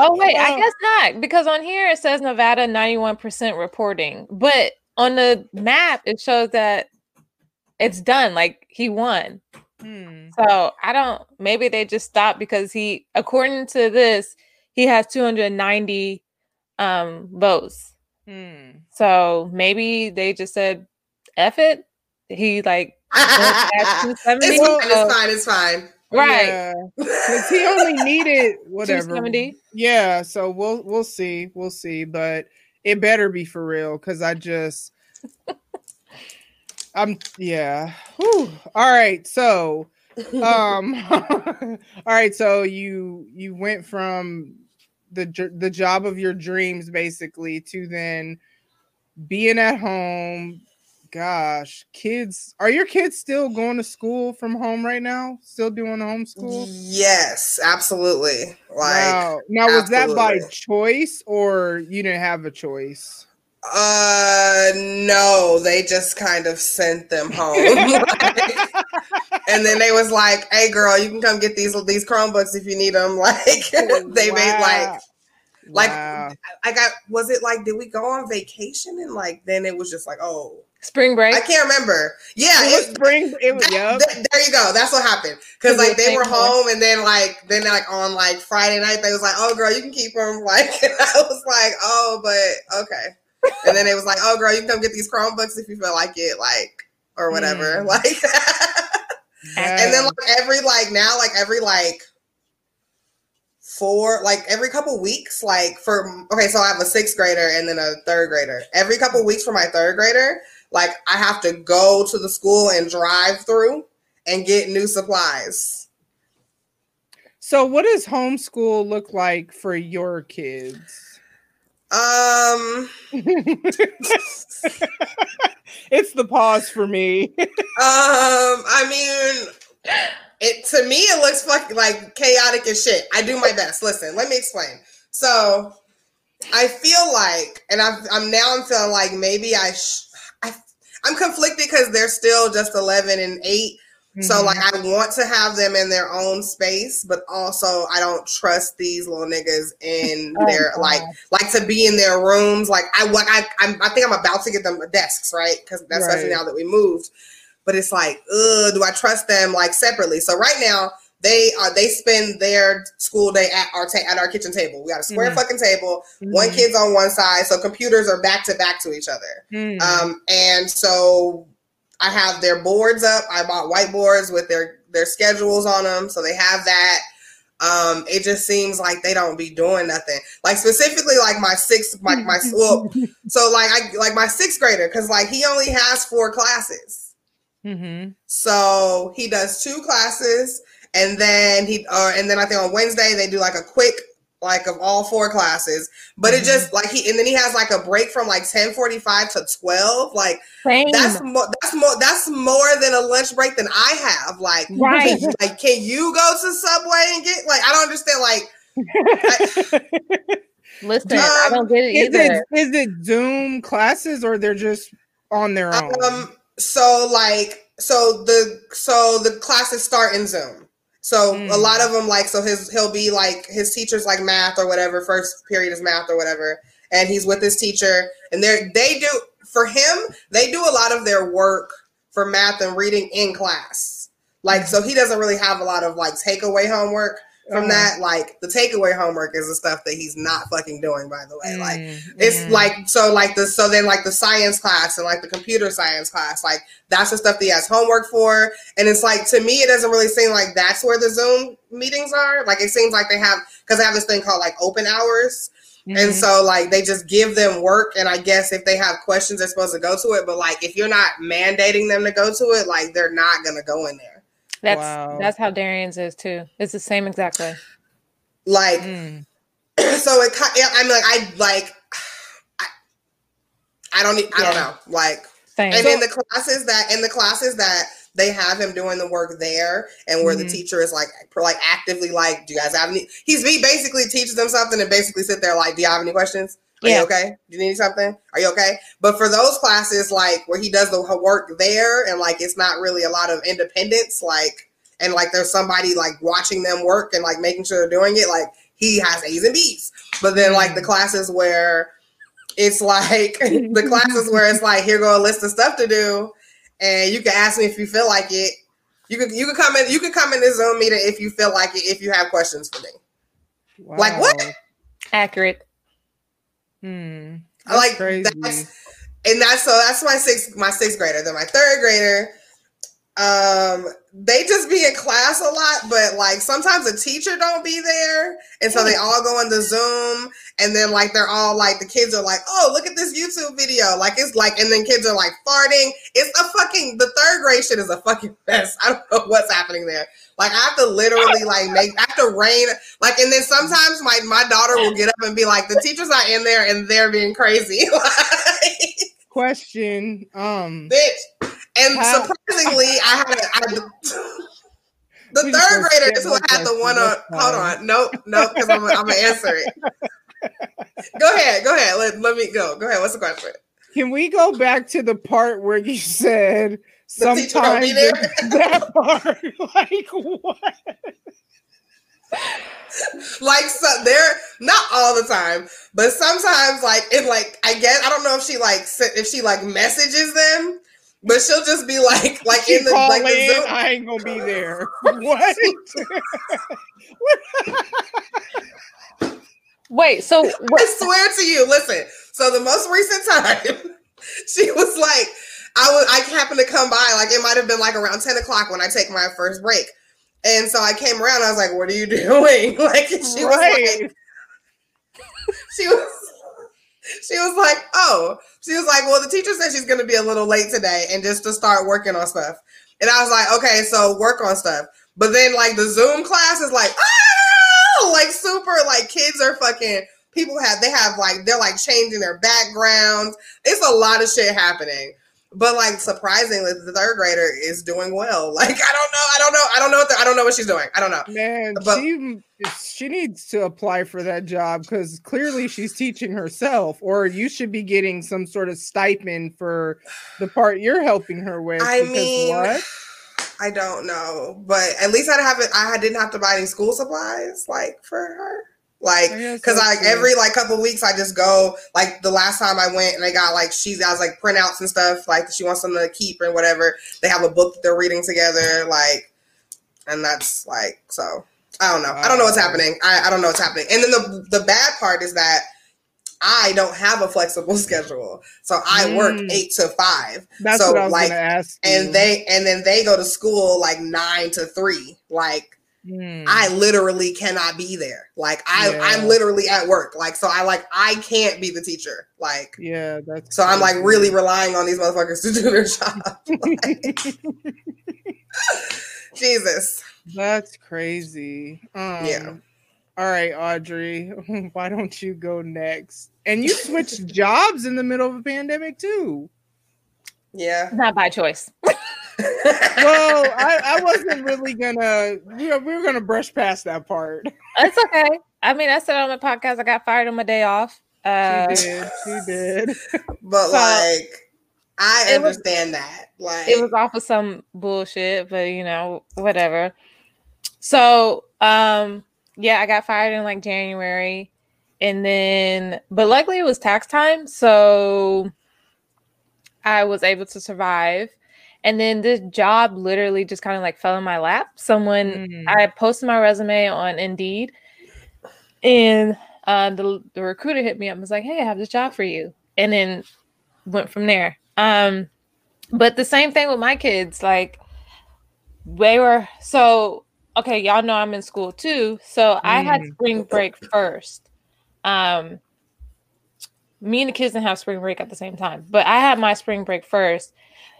Oh wait, I guess not because on here it says Nevada 91% reporting, but on the map it shows that it's done. Like he won. Hmm. So I don't. Maybe they just stopped because he, according to this, he has 290 um votes. Hmm. So maybe they just said, "F it." He like at it's 270. fine, so- it's fine, it's fine. right. Yeah. Because he only needed whatever. 270. Yeah, so we'll we'll see, we'll see, but it better be for real because I just, I'm yeah. Whew. All right, so um, all right, so you you went from the j- the job of your dreams basically to then being at home. Gosh, kids, are your kids still going to school from home right now? Still doing homeschool? yes, absolutely. Like wow. Now, was that by choice or you didn't have a choice? uh no, they just kind of sent them home. and then they was like, "Hey girl, you can come get these these Chromebooks if you need them." Like they made like like Wow. I got was it like did we go on vacation and like then it was just like oh Spring break. I can't remember. Yeah, it was it, spring. It was that- yep. th- there you go. That's what happened. Because like they were home, and then like then like on like Friday night they was like, "Oh, girl, you can keep them." Like and I was like, "Oh, but okay." And then it was like, "Oh, girl, you can come get these Chromebooks if you feel like it, like or whatever." Mm. Like, and then like every like now like every like four like every couple weeks like for okay so i have a sixth grader and then a third grader every couple weeks for my third grader like i have to go to the school and drive through and get new supplies so, what does homeschool look like for your kids? um it's the pause for me. um i mean it to me it looks fucking like chaotic as shit i do my best listen let me explain so i feel like and i'm, I'm now i'm feeling like maybe i sh- I, i'm conflicted because they're still just 11 and 8 so Mhm. like i want to have them in their own space but also i don't trust these little niggas in Oh, their like God. like to be in their rooms. Like I, what I, I'm, I think I'm about to get them desks, right? Because that's especially now that we moved. But it's like, ugh, do I trust them like separately? So right now they are they spend their school day at our ta- at our kitchen table. We got a square Mhm. fucking table. One Mhm. kid's on one side, so computers are back to back to each other. Mhm. Um, and so I have their boards up. I bought whiteboards with their their schedules on them, so they have that. Um, it just seems like they don't be doing nothing. Like specifically, like my sixth, my my well, so like I like my sixth grader because like he only has four classes, Mhm. so he does two classes, and then he or and then I think on Wednesday they do like a quick like of all four classes, but it Mhm. just like he and then he has like a break from like ten forty five to twelve, like Same. that's more that's more that's more than a lunch break than I have. Like, Right. can- like can you go to Subway and get like I don't understand like Listen, Um, I don't get it is either. it is it Zoom classes or they're just on their own? um so like so the so the classes start in Zoom. So a Mm. lot of them like so his he'll be like his teacher's like math or whatever first period is math or whatever and he's with his teacher and they they do for him they do a lot of their work for math and reading in class. Like so he doesn't really have a lot of like takeaway homework from Uh-huh. that like the takeaway homework is the stuff that he's not fucking doing by the way. Like Mm, it's mm. like so like the so then like the science class and like the computer science class like that's the stuff that he has homework for and it's like to me it doesn't really seem like that's where the zoom meetings are like it seems like they have because they have this thing called like open hours and Mhm. so like they just give them work and i guess if they have questions they're supposed to go to it but like if you're not mandating them to go to it like they're not gonna go in there That's Wow. that's how Darian's is too. It's the same exact way. like Mm. so it i'm like i like i, I don't need, i don't know like Same. and in the classes that in the classes that they have him doing the work there and where Mhm. the teacher is like pro- like actively like do you guys have any he's he basically teaches them something and basically sit there like do you have any questions are Yeah. you okay? Do you need something? Are you okay? But for those classes like where he does the work there and like it's not really a lot of independence like and like there's somebody like watching them work and like making sure they're doing it like he has a's and b's. But then like the mm. classes where it's like the classes where it's like here go a list of stuff to do and you can ask me if you feel like it. You can you can come in you can come in this zoom meeting if you feel like it if you have questions for me. Like what? Accurate. Hmm. I like crazy. that's and that's so that's my sixth my sixth grader. Then my third grader um they just be in class a lot but like sometimes a teacher don't be there and so they all go into zoom and then like they're all like the kids are like oh look at this youtube video. Like it's like and then kids are like farting. It's a fucking the third grade shit is a fucking mess. I don't know what's happening there like i have to literally like make i have to rain like and then sometimes my my daughter will get up and be like the teacher's not in there and they're being crazy like, Question. Um. bitch. And How- surprisingly, I had a, I, the We third is who had the one on. Hold on, nope, nope, because I'm, I'm gonna answer it. go ahead, go ahead. Let, let me go. Go ahead. What's the question? Can we go back to the part where you said The teacher be sometimes there? it's- that part? Like what? Like so, they're not all the time, but sometimes, like it, like I guess I don't know if she like if she like messages them, but she'll just be like like She in the call like the in, Zoom. I ain't gonna be there. What? Wait, so I swear to you, listen. So the most recent time, she was like, I was I happened to come by, like it might have been like around 10 o'clock when I take my first break. And so I came around, I was like, What are you doing? Like she was Right. like, she was she was like, Oh, she was like, Well, the teacher said she's gonna be a little late today and just to start working on stuff. And I was like, Okay, so work on stuff. But then like the Zoom class is like, oh, like super like kids are fucking people have they have like they're like changing their backgrounds. It's a lot of shit happening. But like surprisingly, the third grader is doing well. Like I don't know, I don't know, I don't know what the, I don't know what she's doing. I don't know. Man, But- she she needs to apply for that job because clearly she's teaching herself, or you should be getting some sort of stipend for the part you're helping her with. I mean, what? I don't know, but at least I haven't. I didn't have to buy any school supplies like for her. Like, cause that's like every like couple weeks, I just go. Like the last time I went and I got like she's got like printouts and stuff. Like she wants them to keep and whatever. They have a book that they're reading together. Like, and that's like so. I don't know. I don't know what's happening. I, I don't know what's happening. And then the the bad part is that I don't have a flexible schedule, so I work Mm. eight to five That's so, what I was like, ask. you. and they and then they go to school like nine to three like Hmm. i literally cannot be there like i Yeah. i'm literally at work like so i like i can't be the teacher like yeah, that's so i'm like really relying on these motherfuckers to do their job Like, jesus That's crazy. Um, Yeah. All right, Audrey, why don't you go next? And you switched jobs in the middle of a pandemic too. yeah Not by choice. Well, I, I wasn't really gonna. We were, we were gonna brush past that part. That's okay. I mean, I said on the podcast I got fired on my day off. Uh, She did. She did. but So, like i it was- understand that like it was off of some bullshit, but you know, whatever. So, um, yeah, I got fired in like January, and then, but luckily it was tax time, so I was able to survive. And then this job literally just kind of like fell in my lap. Someone Mm. I posted my resume on Indeed, and uh, the the recruiter hit me up and was like, "Hey, I have this job for you," and then went from there. Um, but the same thing with my kids, like they were so okay. Y'all know I'm in school too, so I had Mm. spring break first. Um, me and the kids didn't have spring break at the same time, but I had my spring break first,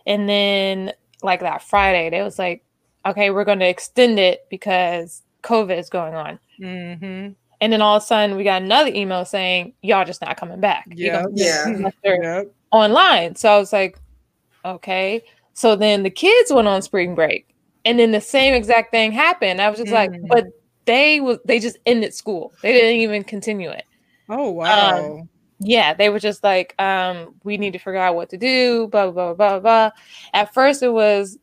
and then like that Friday, they was like, "Okay, we're going to extend it because COVID is going on." Mm-hmm. And then all of a sudden, we got another email saying, "Y'all just not coming back." You Yeah. Yeah. online. So I was like, okay. So then the kids went on spring break, and then the same exact thing happened. I was just like, Mm. but they was they just ended school. They didn't even continue it. Oh wow. Um, Yeah, they were just like, um, we need to figure out what to do, blah, blah, blah, blah, blah. At first, it was,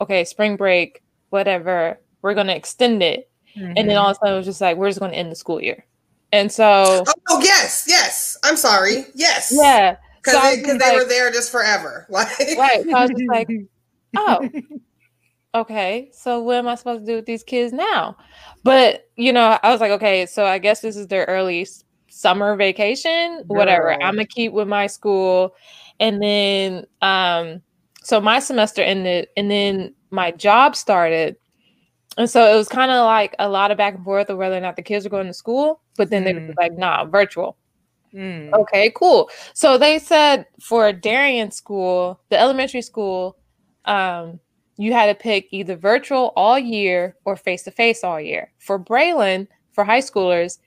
okay, spring break, whatever, we're going to extend it. And then Mhm. all of a sudden, it was just like, we're just going to end the school year. And so, Oh yes, yes. I'm sorry. Yes. yeah. Because So I because just they were there just forever. Like Right. I was just like, oh, okay. So what am I supposed to do with these kids now? But, you know, I was like, okay, so I guess this is their early s- summer vacation, whatever. I'm to keep with my school. And then, um, so my semester ended and then my job started. And so it was kind of like a lot of back and forth of whether or not the kids were going to school, but then Mm. like, nah, virtual. Mm. Okay, cool. So they said for Darian school, the elementary school, um, you had to pick either virtual all year or face to face all year. For Braylon, for high schoolers,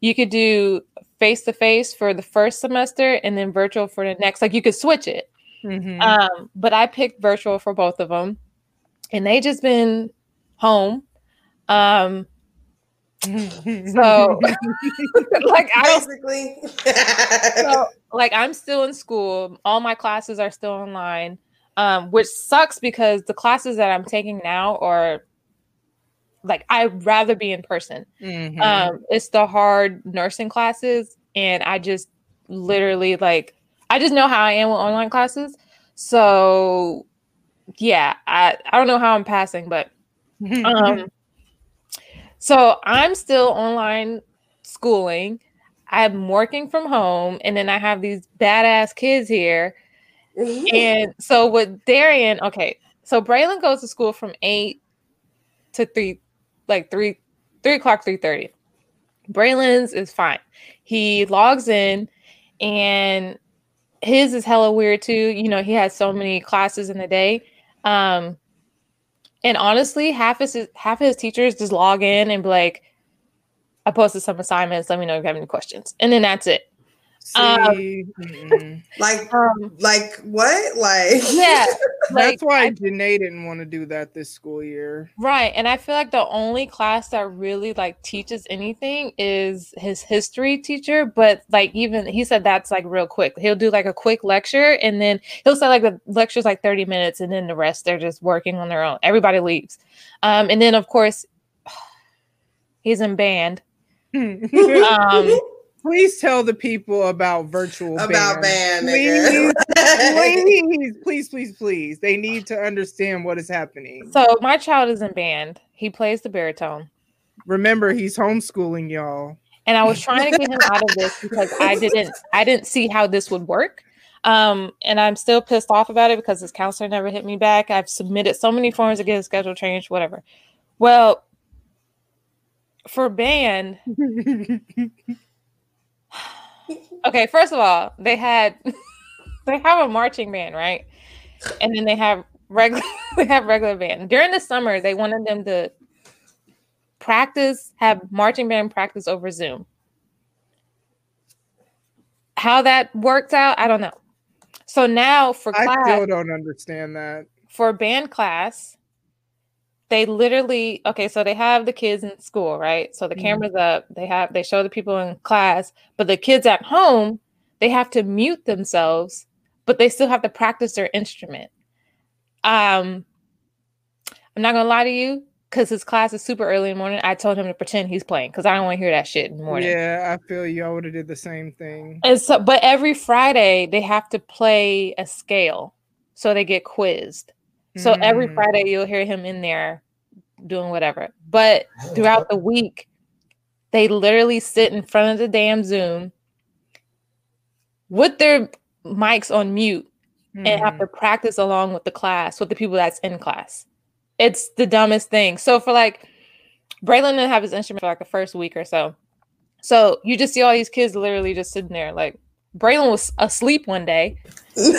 you could do face to face for the first semester and then virtual for the next. Like you could switch it. Mhm. Um, but I picked virtual for both of them, and they just been home. Um, so like I basically so, like I'm still in school. All my classes are still online, um, which sucks because the classes that I'm taking now are like I'd rather be in person. Mhm. Um, it's the hard nursing classes, and I just literally like I just know how I am with online classes. So yeah, I I don't know how I'm passing, but um so i'm still online schooling i'm working from home and then i have these badass kids here and so with darian okay so braylon goes to school from 8 to 3 like 3 3 o'clock 3.30 braylon's is fine. He logs in and his is hella weird too. You know he has so many classes in the day. Um and honestly, half his half his teachers just log in and be like, "I posted some assignments. Let me know if you have any questions," and then that's it. Um, See, mm-mm. like Um, like what? Like yeah, that's why I- Janae didn't want to do that this school year. right. And I feel like the only class that really like teaches anything is his history teacher. But like even he said that's like real quick. He'll do like a quick lecture, and then he'll say like the lecture's like thirty minutes, and then the rest they're just working on their own. Everybody leaves, um, and then of course he's in band. Um, please tell the people about virtual about band. band, Please, please, please, please, please. They need to understand what is happening. So my child is in band. He plays the baritone. Remember, he's homeschooling y'all. And I was trying to get him out of this because I didn't I didn't see how this would work. Um, and I'm still pissed off about it because his counselor never hit me back. I've submitted so many forms to get his schedule changed, whatever. Well, for band, okay, first of all, they had they have a marching band, right? And then they have regular they have regular band. During the summer, they wanted them to practice, have marching band practice over Zoom. How that worked out, I don't know. So now for I still don't understand that. for band class, they literally okay, so they have the kids in school, right? So the Mhm. camera's up, they have they show the people in class, but the kids at home, they have to mute themselves, but they still have to practice their instrument. Um I'm not gonna lie to you, because his class is super early in the morning. I told him to pretend he's playing because I don't want to hear that shit in the morning. Yeah, I feel you. I would have did the same thing. And so, but every Friday they have to play a scale, so they get quizzed. So every Mm. Friday you'll hear him in there doing whatever. But throughout the week, they literally sit in front of the damn Zoom with their mics on mute and have to practice along with the class, with the people that's in class. It's the dumbest thing. So for like Braylon didn't have his instrument for like the first week or so. So you just see all these kids literally just sitting there. Like Braylon was asleep one day. Um,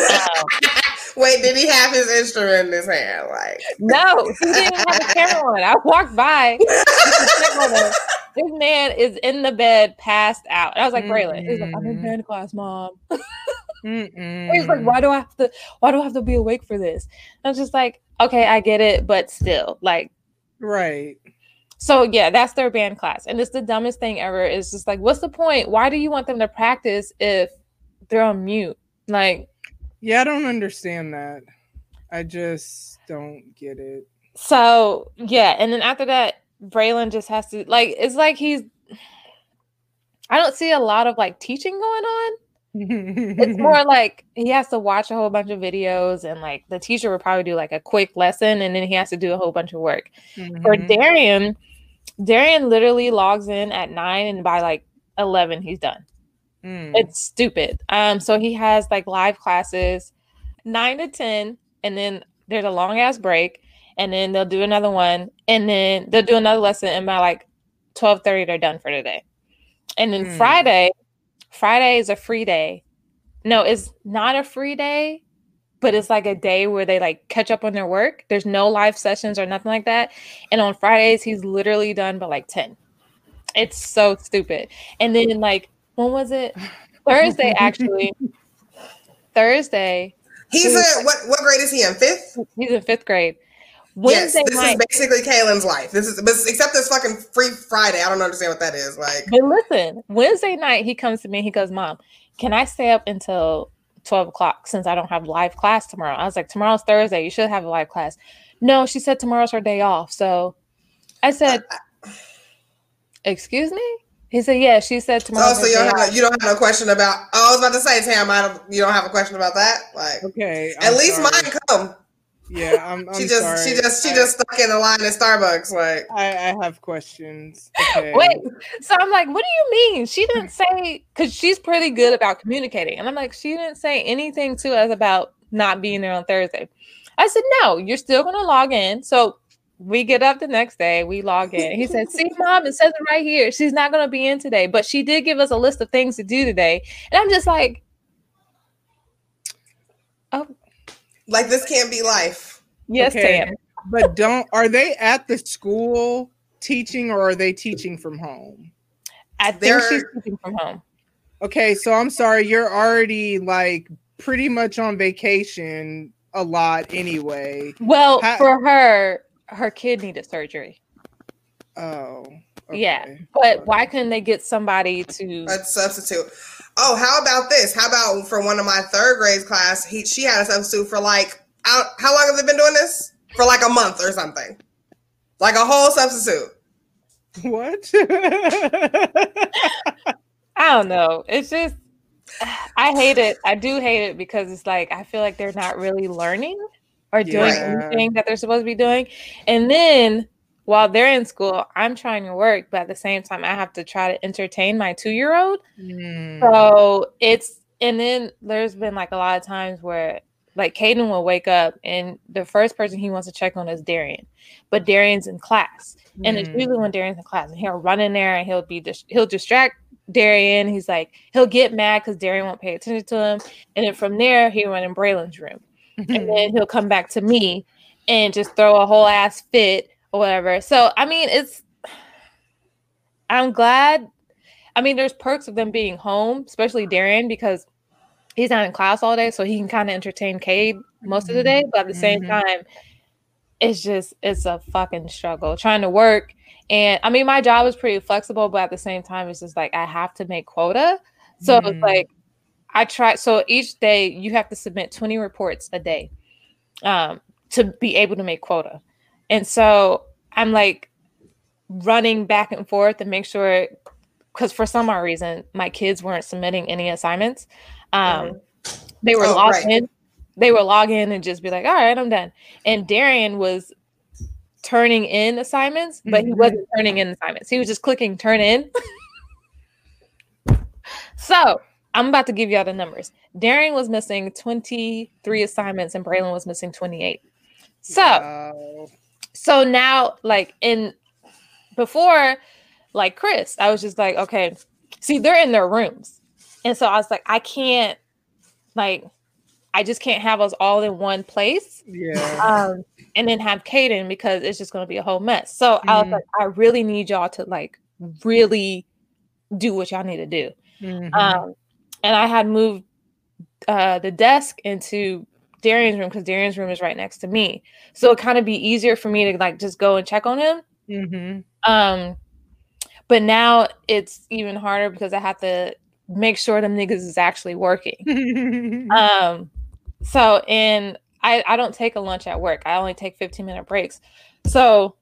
Wait, did he have his instrument in his hand? Like, no, he didn't have a camera on. I walked by. check on him. This man is in the bed, passed out. And I was like, Braylon. He's like, I'm in band class, mom. He's like, why do I have to? Why do I have to be awake for this? And I'm just like, okay, I get it, but still, like, right. So yeah, that's their band class, and it's the dumbest thing ever. It's just like, what's the point? Why do you want them to practice if they're on mute? Like, yeah, I don't understand that. I just don't get it. So yeah, and then after that, Braylon just has to like. It's like he's. I don't see a lot of like teaching going on it's more like he has to watch a whole bunch of videos and like the teacher would probably do like a quick lesson and then he has to do a whole bunch of work. Mm-hmm. For Darian, Darian literally logs in at nine and by like 11 he's done. Mm. It's stupid. Um so he has like live classes 9 to 10 and then there's a long ass break and then they'll do another one and then they'll do another lesson and by like 12:30 they're done for today. And then mm. Friday Friday is a free day. No, it's not a free day, but it's like a day where they like catch up on their work. There's no live sessions or nothing like that. And on Fridays, he's literally done by like 10. It's so stupid. And then like, when was it? Thursday, actually. Thursday. He's a what what grade is he in? Fifth? He's in fifth grade. Wednesday yes, this night, is basically Kaylin's life. This is, but except this fucking free Friday. I don't understand what that is. Like, but listen, Wednesday night he comes to me. He goes, "Mom, can I stay up until twelve o'clock since I don't have live class tomorrow?" I was like, "Tomorrow's Thursday. You should have a live class." No, she said tomorrow's her day off. So I said, "Excuse me." He said, "Yeah." She said tomorrow. Oh, so you don't, have, you don't have no question about? Oh, I was about to say, Tam, I don't, you don't have a question about that. Like, okay, I'm at least sorry. mine come. Yeah, I'm, I'm she just sorry. she just she I, just stuck in the line at Starbucks. Like I, I have questions. Okay. Wait, so I'm like, what do you mean? She didn't say because she's pretty good about communicating, and I'm like, she didn't say anything to us about not being there on Thursday. I said, no, you're still gonna log in. So we get up the next day, we log in. He said, See, mom, it says it right here. She's not going to be in today, but she did give us a list of things to do today. And I'm just like, Oh, like this can't be life. Yes, okay. Tam. But don't are they at the school teaching or are they teaching from home? I think They're, she's teaching from home. Okay, so I'm sorry, you're already like pretty much on vacation a lot anyway. Well, How- for her, her kid needed surgery. Oh. Okay. Yeah. But why couldn't they get somebody to a substitute? Oh, how about this? How about for one of my third grade class, he she had a substitute for like how, how long have they been doing this? For like a month or something. Like a whole substitute. What? I don't know. It's just I hate it. I do hate it because it's like I feel like they're not really learning or doing yeah. anything that they're supposed to be doing. And then while they're in school, I'm trying to work, but at the same time, I have to try to entertain my two year old. Mm. So it's, and then there's been like a lot of times where like Caden will wake up and the first person he wants to check on is Darian, but Darian's in class. Mm. And it's usually when mm. Darian's in class and he'll run in there and he'll be, dis- he'll distract Darian. He's like, he'll get mad because Darian won't pay attention to him. And then from there, he'll run in Braylon's room. And then he'll come back to me and just throw a whole ass fit or whatever. So I mean, it's I'm glad. I mean, there's perks of them being home, especially Darian, because he's not in class all day, so he can kind of entertain Cade most of the day. But at the same mm-hmm. time, it's just it's a fucking struggle trying to work. And I mean, my job is pretty flexible, but at the same time, it's just like I have to make quota. So mm-hmm. it's like I try. So each day you have to submit 20 reports a day um, to be able to make quota. And so I'm like running back and forth and make sure because for some odd reason my kids weren't submitting any assignments. Um, they were oh, logged right. in. They were log in and just be like, all right, I'm done. And Darian was turning in assignments, but he mm-hmm. wasn't turning in assignments. He was just clicking turn in. so I'm about to give y'all the numbers. Darian was missing 23 assignments and Braylon was missing 28. So wow. So now, like in before, like Chris, I was just like, okay, see, they're in their rooms. And so I was like, I can't, like, I just can't have us all in one place. Yeah. Um, and then have Caden because it's just going to be a whole mess. So mm-hmm. I was mm-hmm. like, I really need y'all to like really do what y'all need to do. Mm-hmm. Um, and I had moved uh, the desk into Darian's room because Darian's room is right next to me. So it kind of be easier for me to like just go and check on him. Mm-hmm. Um, but now it's even harder because I have to make sure them niggas is actually working. um, so and I I don't take a lunch at work. I only take 15 minute breaks. So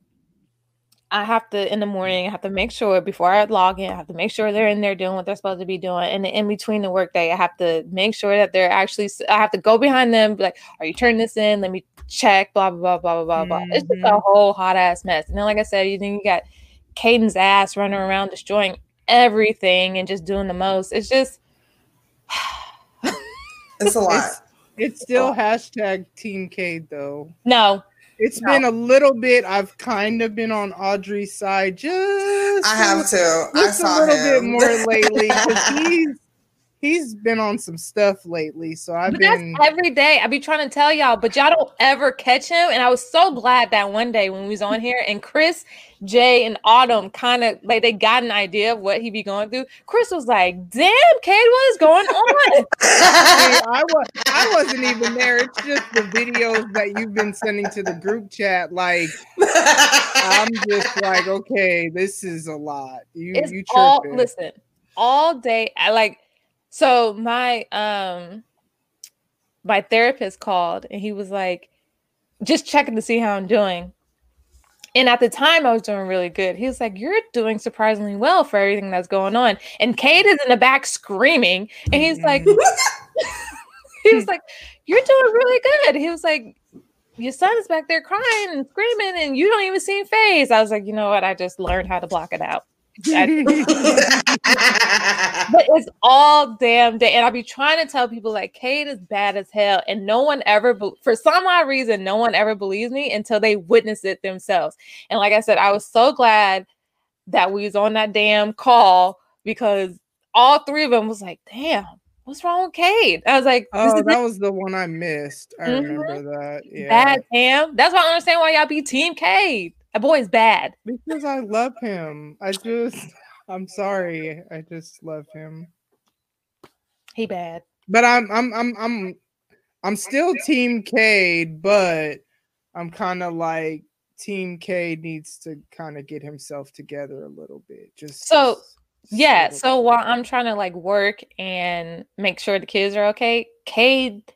I have to in the morning. I have to make sure before I log in. I have to make sure they're in there doing what they're supposed to be doing. And in between the workday, I have to make sure that they're actually. I have to go behind them. Be like, "Are you turning this in? Let me check." Blah blah blah blah blah blah. Mm-hmm. It's just a mm-hmm. whole hot ass mess. And then, like I said, you then you got Caden's ass running around destroying everything and just doing the most. It's just. it's a lot. It's, it's still hashtag Team Cade though. No, it's no. been a little bit. I've kind of been on Audrey's side. Just I have to. Just a little him. bit more lately he's he's been on some stuff lately. So I've but been every day. I be trying to tell y'all, but y'all don't ever catch him. And I was so glad that one day when we was on here and Chris, Jay, and Autumn kind of like they got an idea of what he be going through. Chris was like, "Damn, Cade, what is going on?" I was I wasn't even there. It's just the videos that you've been sending to the group chat. Like I'm just like, okay, this is a lot. You it's you all listen all day. I like so my um my therapist called and he was like just checking to see how I'm doing. And at the time I was doing really good. He was like, You're doing surprisingly well for everything that's going on. And Cade is in the back screaming. And he's like, he was like, You're doing really good. He was like, Your son is back there crying and screaming, and you don't even see him phase. I was like, you know what? I just learned how to block it out. but it's all damn day. And I'll be trying to tell people like Cade is bad as hell. And no one ever, be- for some odd reason, no one ever believes me until they witness it themselves. And like I said, I was so glad that we was on that damn call because all three of them was like, damn, what's wrong with Cade? I was like, oh, that it. was the one I missed. I mm-hmm. remember that. Yeah. Bad damn. That's why I understand why y'all be team Cade. That boy is bad. Because I love him. I just, I'm sorry. I just love him. He bad. But I'm, I'm, I'm, I'm, I'm still Team Cade, but I'm kind of like Team K needs to kind of get himself together a little bit. Just so, yeah. So while I'm trying to like work and make sure the kids are okay, Cade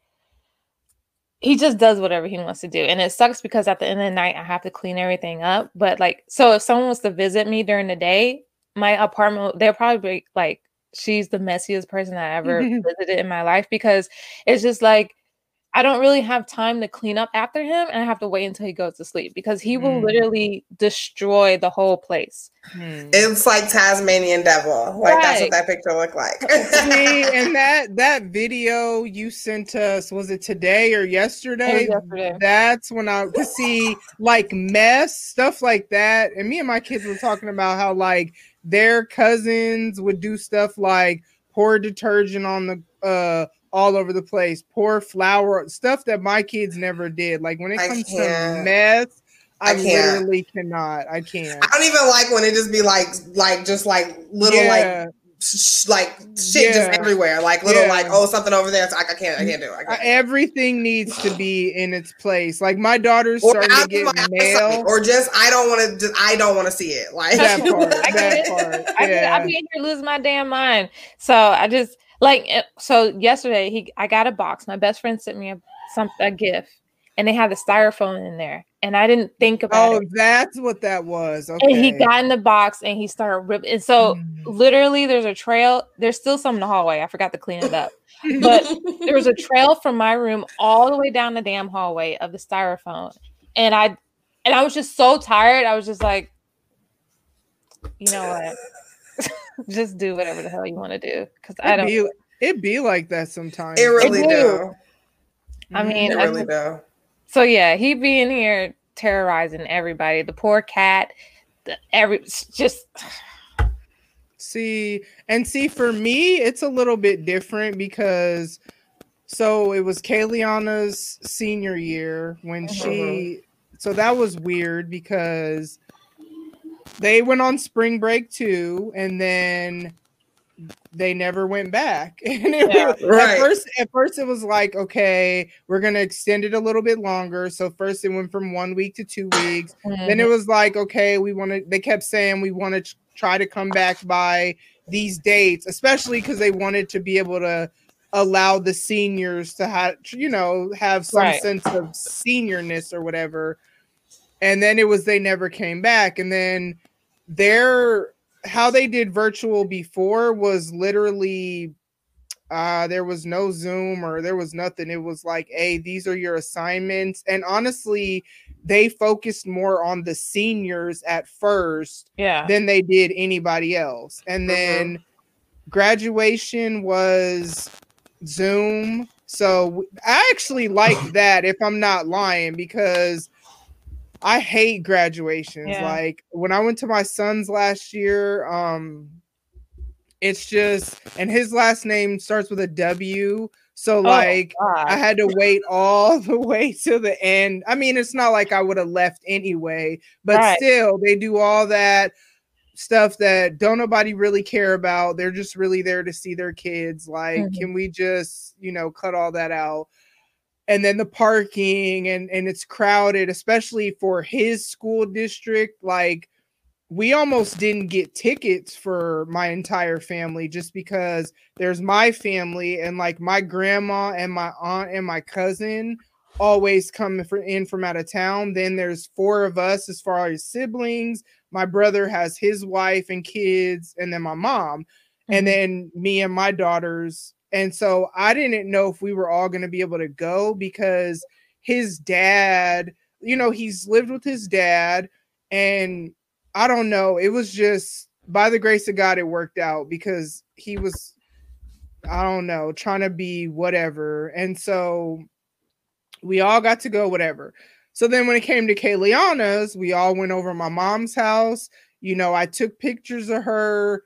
he just does whatever he wants to do. And it sucks because at the end of the night, I have to clean everything up. But like, so if someone was to visit me during the day, my apartment, they'll probably be like, she's the messiest person I ever visited in my life because it's just like, I don't really have time to clean up after him, and I have to wait until he goes to sleep because he will mm. literally destroy the whole place. Mm. It's like Tasmanian devil. Like right. that's what that picture looked like. See, and that that video you sent us was it today or yesterday? yesterday. That's when I to see like mess stuff like that. And me and my kids were talking about how like their cousins would do stuff like pour detergent on the uh all over the place, pour flour, stuff that my kids never did. Like when it comes to mess, I, I literally cannot. I can't. I don't even like when it just be like, like just like little yeah. like like shit yeah. just everywhere, like little yeah. like oh something over there. It's like I can't, I can't do it. I can't. Everything needs to be in its place. Like my daughter's or starting to get mail, or just I don't want to. I don't want to see it. Like that part. that part. Yeah. I, I be in here losing my damn mind. So I just like eh, so yesterday he I got a box. My best friend sent me a some a gift and they had the styrofoam in there. And I didn't think about oh, it. that's what that was. Okay. And he got in the box and he started ripping. And so mm. literally there's a trail. There's still some in the hallway. I forgot to clean it up. but there was a trail from my room all the way down the damn hallway of the styrofoam. And I and I was just so tired. I was just like, you know what? just do whatever the hell you want to do because I don't. Be, it be like that sometimes. It really it do. do. I mean, it really do. So yeah, he being here terrorizing everybody. The poor cat, the every just. See and see for me, it's a little bit different because so it was Kayliana's senior year when mm-hmm. she so that was weird because they went on spring break too, and then they never went back. And it, Yeah. Right. at first, at first it was like, okay, we're gonna extend it a little bit longer. So first it went from one week to two weeks. Then it mm-hmm. was like, okay, we want to. They kept saying we want to try to come back by these dates, especially because they wanted to be able to allow the seniors to have, you know, have some Right. sense of seniorness or whatever. And then it was they never came back, and then their how they did virtual before was literally uh there was no zoom or there was nothing. It was like hey these are your assignments. And honestly they focused more on the seniors at first yeah. than they did anybody else. And then graduation was zoom. So I actually like that if i'm not lying because i hate graduations Yeah. like when i went to my son's last year um it's just and his last name starts with a w so Oh, like God. I had to wait all the way to the end. I mean, it's not like I would have left anyway, but Right. still, they do all that stuff that don't nobody really care about. They're just really there to see their kids. Like, Mhm. can we just, you know, cut all that out? And then the parking and and it's crowded, especially for his school district. Like, we almost didn't get tickets for my entire family just because there's my family and like my grandma and my aunt and my cousin always come fr- in from out of town. Then there's four of us as far as siblings. My brother has his wife and kids, and then my mom, and Mhm. then me and my daughters. And so I didn't know if we were all going to be able to go because his dad, you know, he's lived with his dad, and I don't know. It was just by the grace of God, it worked out because he was, I don't know, trying to be whatever. And so we all got to go, whatever. So then when it came to Kayliana's, we all went over my mom's house. You know, I took pictures of her.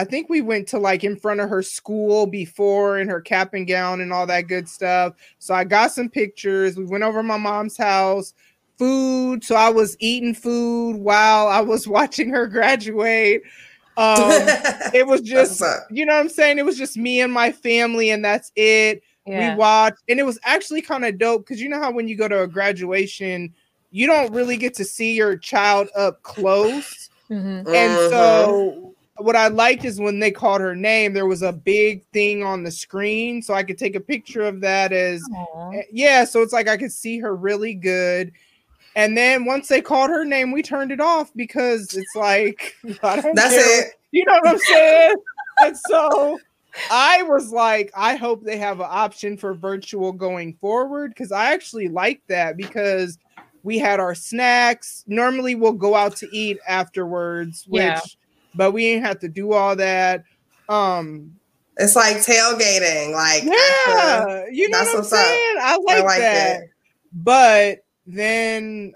I think we went to like in front of her school before in her cap and gown and all that good stuff. So I got some pictures. We went over my mom's house food. So I was eating food while I was watching her graduate. Um, it was just, you know what I'm saying? It was just me and my family, and that's it. yeah. We watched, and it was actually kind of dope because you know how when you go to a graduation, you don't really get to see your child up close. Mhm. And so what I liked is when they called her name, there was a big thing on the screen. So I could take a picture of that as Aw. Eh, yeah, so it's like I could see her really good. And then once they called her name, we turned it off because it's like I don't That's care. it. You know what I'm saying? and so I was like, I hope they have an option for virtual going forward because I actually like that because we had our snacks. Normally we'll go out to eat afterwards, which Yeah. But we didn't have to do all that. Um It's like tailgating. Like yeah, you know what I'm up. saying? I like, like that. But then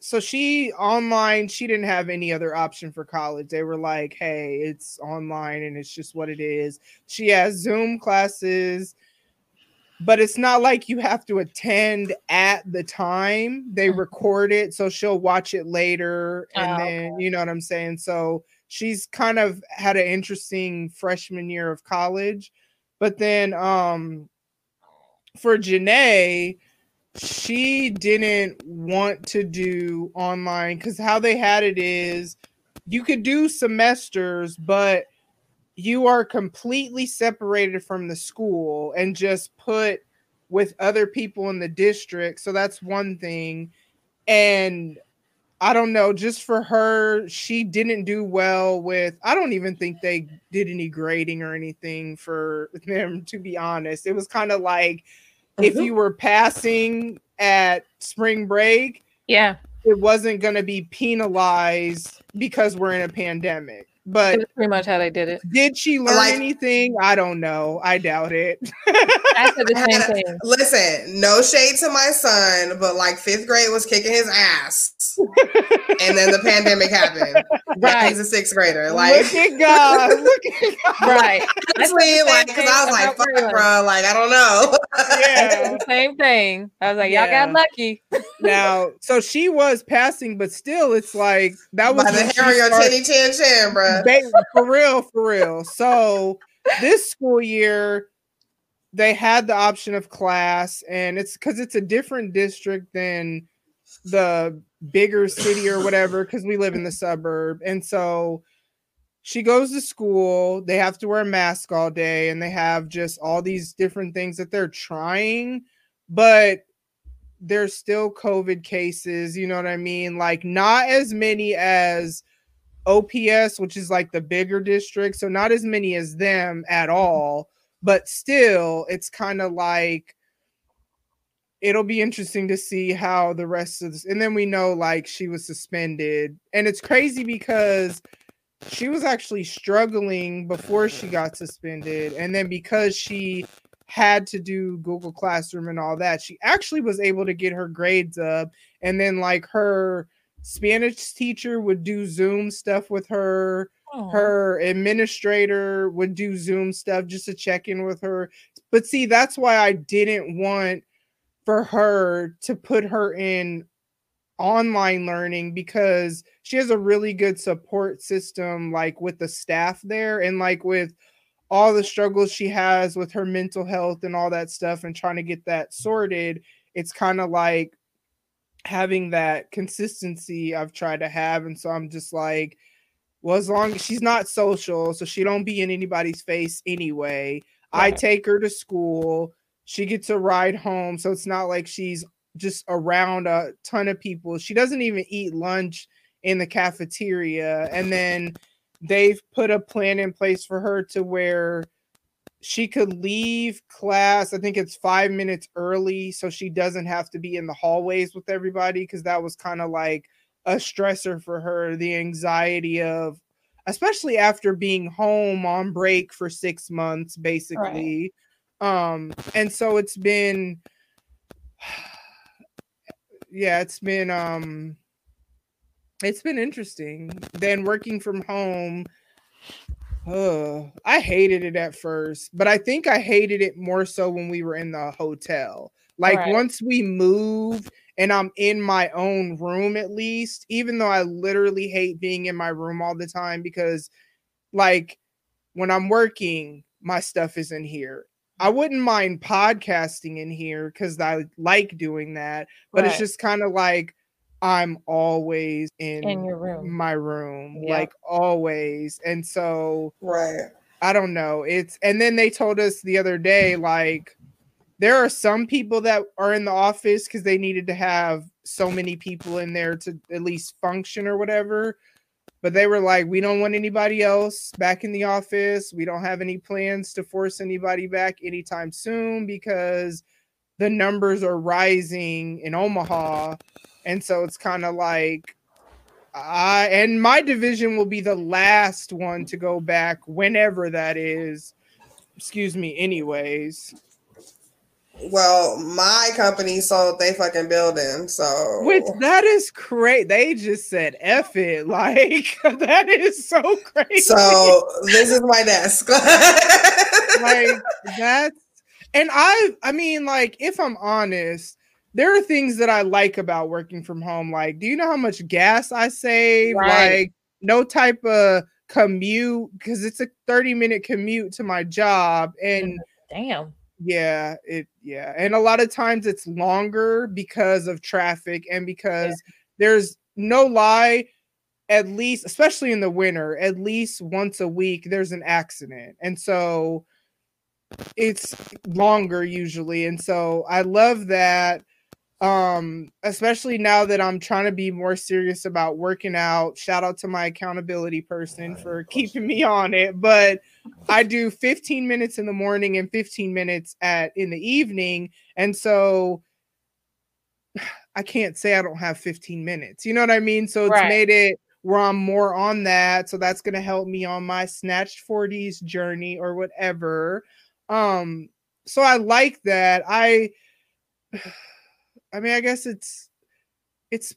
so she online, she didn't have any other option for college. They were like, hey, it's online and it's just what it is. She has Zoom classes, but it's not like you have to attend at the time. They Mhm. record it, so she'll watch it later. And Oh, then, you know what I'm saying? So she's kind of had an interesting freshman year of college. But then um for Janae, she didn't want to do online because how they had it is you could do semesters, but you are completely separated from the school and just put with other people in the district. So that's one thing. And I don't know, just for her, she didn't do well with. I don't even think they did any grading or anything for them, to be honest. It was kind of like if Mhm. you were passing at spring break, Yeah. it wasn't going to be penalized because we're in a pandemic. But That's pretty much how they did it. did she learn Like- anything? I don't know. I doubt it. I said the same thing. Listen, no shade to my son, but like fifth grade was kicking his ass, and then the pandemic happened. And Right. he's a sixth grader. Like, Look at God. Look at God. Right. I honestly, like, because I was like, fuck, Braylon. bro, like, I don't know. Yeah. same thing. I was like, y'all Yeah. got lucky. now, so she was passing, but still, it's like that was By the hair on your tinny chin chin, bro. For real, for real. So this school year, they had the option of class, and it's because it's a different district than the bigger city or whatever, because we live in the suburb. And so she goes to school, they have to wear a mask all day, and they have just all these different things that they're trying, but there's still COVID cases, you know what I mean? Like, not as many as OPS, which is like the bigger district. So, not as many as them at all, but still, it's kind of like it'll be interesting to see how the rest of this. And then we know like she was suspended, and it's crazy because she was actually struggling before she got suspended, and then because she had to do Google Classroom and all that, she actually was able to get her grades up. And then, like, her Spanish teacher would do Zoom stuff with her. Aww. Her administrator would do Zoom stuff just to check in with her. But see, that's why I didn't want for her to put her in online learning because she has a really good support system like with the staff there and like with all the struggles she has with her mental health and all that stuff and trying to get that sorted it's kind of like having that consistency i've tried to have and so i'm just like well as long as she's not social so she don't be in anybody's face anyway. Right. i take her to school. She gets a ride home so it's not like she's just around a ton of people. She doesn't even eat lunch in the cafeteria. And then they've put a plan in place for her to where she could leave class i think it's five minutes early so she doesn't have to be in the hallways with everybody because that was kind of like a stressor for her the anxiety of especially after being home on break for six months basically right. um and so it's been yeah it's been um it's been interesting. Then working from home, oh, I hated it at first, but I think I hated it more so when we were in the hotel. Like right. once we moved and I'm in my own room at least, even though I literally hate being in my room all the time because like when I'm working, my stuff is in here. I wouldn't mind podcasting in here because I like doing that, but right. it's just kind of like I'm always in, in your room, my room, yep. like always. And so, right. I don't know. It's, and then they told us the other day, like, there are some people that are in the office because they needed to have so many people in there to at least function or whatever. But they were like, we don't want anybody else back in the office. We don't have any plans to force anybody back anytime soon because the numbers are rising in Omaha and so it's kind of like I and my division will be the last one to go back whenever that is. Excuse me, anyways. Well, my company sold they fucking building, so which that is great. They just said F it. Like that is so crazy. So this is my desk. like that's and I I mean, like, if I'm honest, there are things that I like about working from home. Like, do you know how much gas I save? Right. Like, no type of commute because it's a 30 minute commute to my job. And mm, damn. Yeah, it yeah. And a lot of times it's longer because of traffic and because yeah. there's no lie, at least, especially in the winter, at least once a week, there's an accident. And so it's longer usually. And so I love that um especially now that i'm trying to be more serious about working out shout out to my accountability person for keeping me on it but i do 15 minutes in the morning and 15 minutes at in the evening and so i can't say i don't have 15 minutes you know what i mean so it's right. made it where i'm more on that so that's going to help me on my snatched 40s journey or whatever um so i like that i I mean, I guess it's it's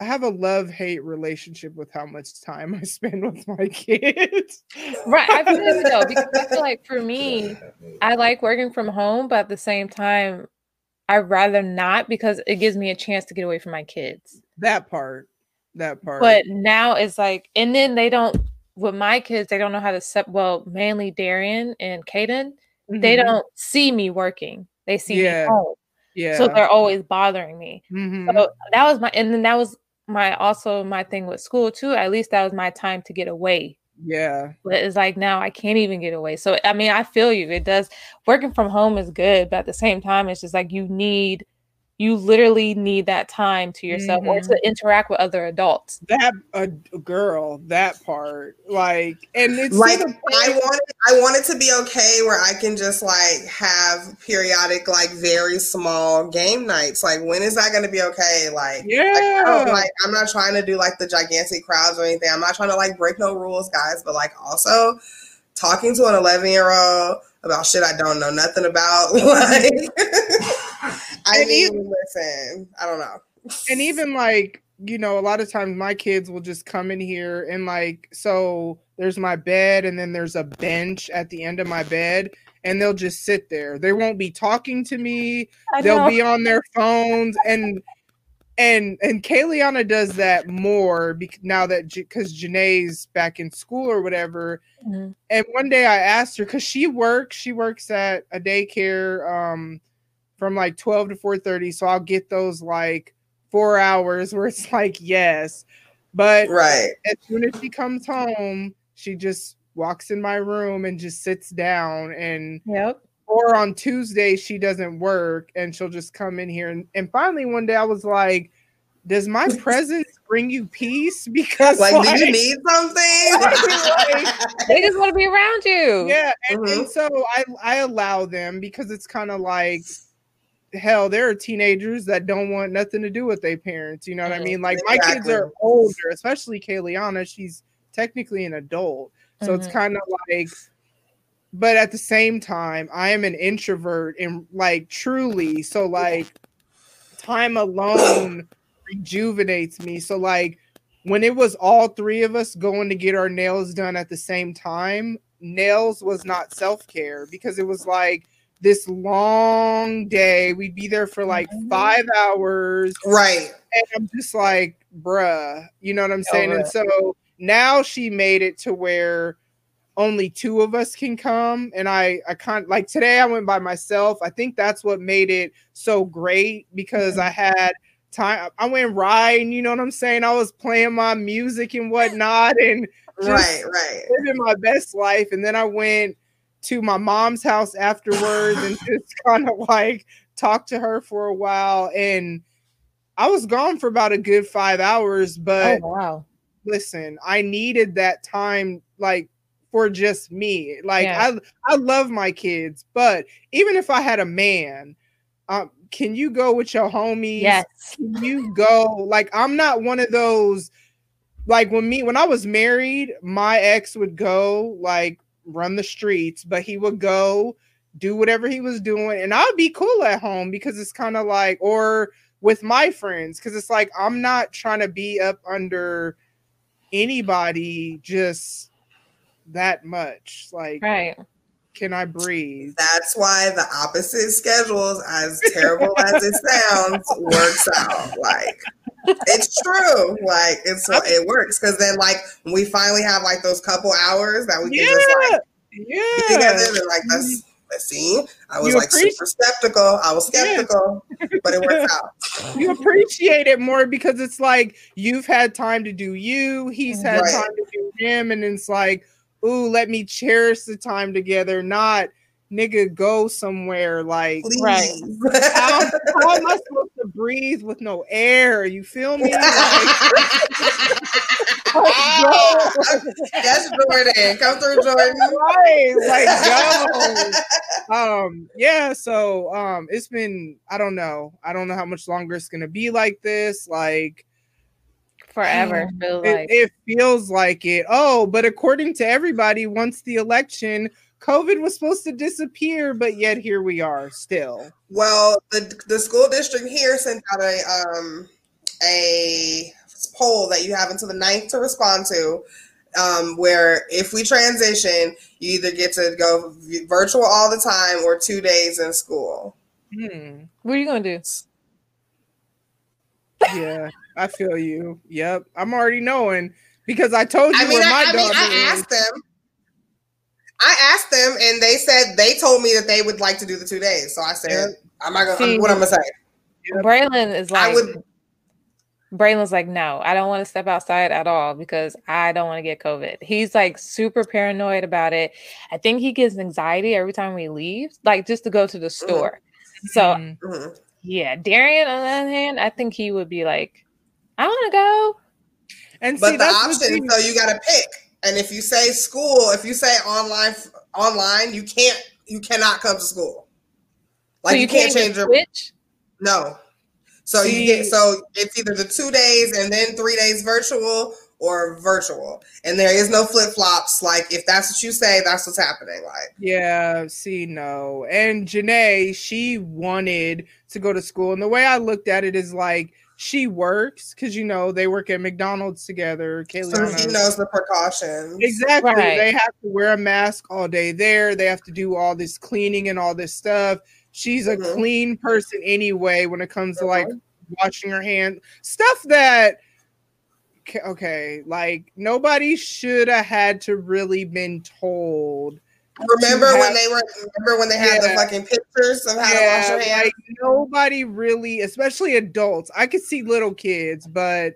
I have a love hate relationship with how much time I spend with my kids. right. I feel it though, because I feel like for me, I like working from home, but at the same time, I'd rather not because it gives me a chance to get away from my kids. That part. That part. But now it's like, and then they don't with my kids, they don't know how to set well, mainly Darian and Caden, mm-hmm. they don't see me working. They see yeah. me home. Yeah. So they're always bothering me. Mm-hmm. So that was my and then that was my also my thing with school too. At least that was my time to get away. Yeah. But it's like now I can't even get away. So I mean, I feel you. It does working from home is good, but at the same time, it's just like you need you literally need that time to yourself mm-hmm. or to mm-hmm. interact with other adults. That a uh, girl, that part, like, and it's like I want it, I want it to be okay where I can just like have periodic, like very small game nights. Like, when is that going to be okay? Like, yeah, like, like I'm not trying to do like the gigantic crowds or anything. I'm not trying to like break no rules, guys. But like, also talking to an 11 year old about shit I don't know nothing about, like. I mean, even, listen, I don't know. And even like, you know, a lot of times my kids will just come in here and like, so there's my bed and then there's a bench at the end of my bed and they'll just sit there. They won't be talking to me. I they'll know. be on their phones and and and Kayliana does that more because now that because Janae's back in school or whatever. Mm-hmm. And one day I asked her because she works, she works at a daycare. Um, from like 12 to 4:30 so I'll get those like 4 hours where it's like yes but right as soon as she comes home she just walks in my room and just sits down and yep or on Tuesday she doesn't work and she'll just come in here and, and finally one day I was like does my presence bring you peace? Because like, like do you need something? like, they just want to be around you. Yeah, and, mm-hmm. and so I I allow them because it's kind of like hell, there are teenagers that don't want nothing to do with their parents. You know what I mean? Like exactly. my kids are older, especially Kayliana. She's technically an adult. So mm-hmm. it's kind of like, but at the same time, I am an introvert and like truly. So like time alone rejuvenates me. So like when it was all three of us going to get our nails done at the same time, nails was not self-care because it was like this long day. We'd be there for like mm-hmm. five hours. Right. And I'm just like, bruh, you know what I'm saying? And so now she made it to where only two of us can come. And I, I can't like today I went by myself. I think that's what made it so great because. I had time. I went riding, you know what I'm saying? I was playing my music and whatnot and right, right. living my best life. And then I went to my mom's house afterwards and just kind of like talk to her for a while. And I was gone for about a good five hours, but oh, wow. listen, I needed that time like for just me. Like yeah. I I love my kids, but even if I had a man, um, can you go with your homies? Yes. Can you go? Like I'm not one of those like when me when I was married, my ex would go like run the streets, but he would go do whatever he was doing, and I'd be cool at home because it's kind of like, or with my friends, because it's like I'm not trying to be up under anybody just that much. Like, right. Can I breathe? That's why the opposite schedules, as terrible as it sounds, works out. Like it's true. Like it's it works because then like when we finally have like those couple hours that we can yeah. just like yeah together and like that's mm-hmm. let's see. I was you like super skeptical. I was skeptical, yeah. but it works out. You appreciate it more because it's like you've had time to do you, he's had right. time to do him, and it's like, ooh, let me cherish the time together, not nigga go somewhere like Please. right how, how, am i supposed to breathe with no air? You feel me? Like, yes jordan. Come through jordan. Right like go um yeah so um it's been i don't know. I don't know how much longer it's gonna be like this like forever it, like. it feels like it. Oh but according to everybody once the election COVID was supposed to disappear, but yet here we are still. Well, the the school district here sent out a um a poll that you have until the 9th to respond to. Um, where if we transition, you either get to go virtual all the time or two days in school. Hmm. What are you gonna do? Yeah, I feel you. Yep, I'm already knowing because I told you I mean, where I, my I, mean, daughter I is. asked them. I asked them, and they said they told me that they would like to do the two days. So I said, Yep. "I'm not gonna. See, what I'm gonna say? Yep. Braylon is I like would. Braylon's like, no, I don't want to step outside at all because I don't want to get COVID. He's like super paranoid about it. I think he gets anxiety every time we leave, like just to go to the store. So Mhm. Mhm. yeah, Darian on the other hand, I think he would be like, I want to go. and But the the option, so you got to pick. And if you say school, if you say online, online, you can't. You cannot come to school. Like so you, you can't, even change your switch. no. So See- you get so it's either the two days and then three days virtual or virtual, and there is no flip flops. Like if that's what you say, that's what's happening. Like Yeah, see, no. And Janae, she wanted to go to school. And the way I looked at it is like she works because you know they work at McDonald's together. so he Kayliana. knows the precautions. Exactly. Right. They have to wear a mask all day there. They have to do all this cleaning and all this stuff. She's a Mhm. clean person anyway when it comes to like Mhm. washing her hands. Stuff that okay, okay, like nobody should have had to really been told. Remember when they were? Remember when they had the fucking pictures of how to wash your hands? like nobody really, especially adults. I could see little kids, but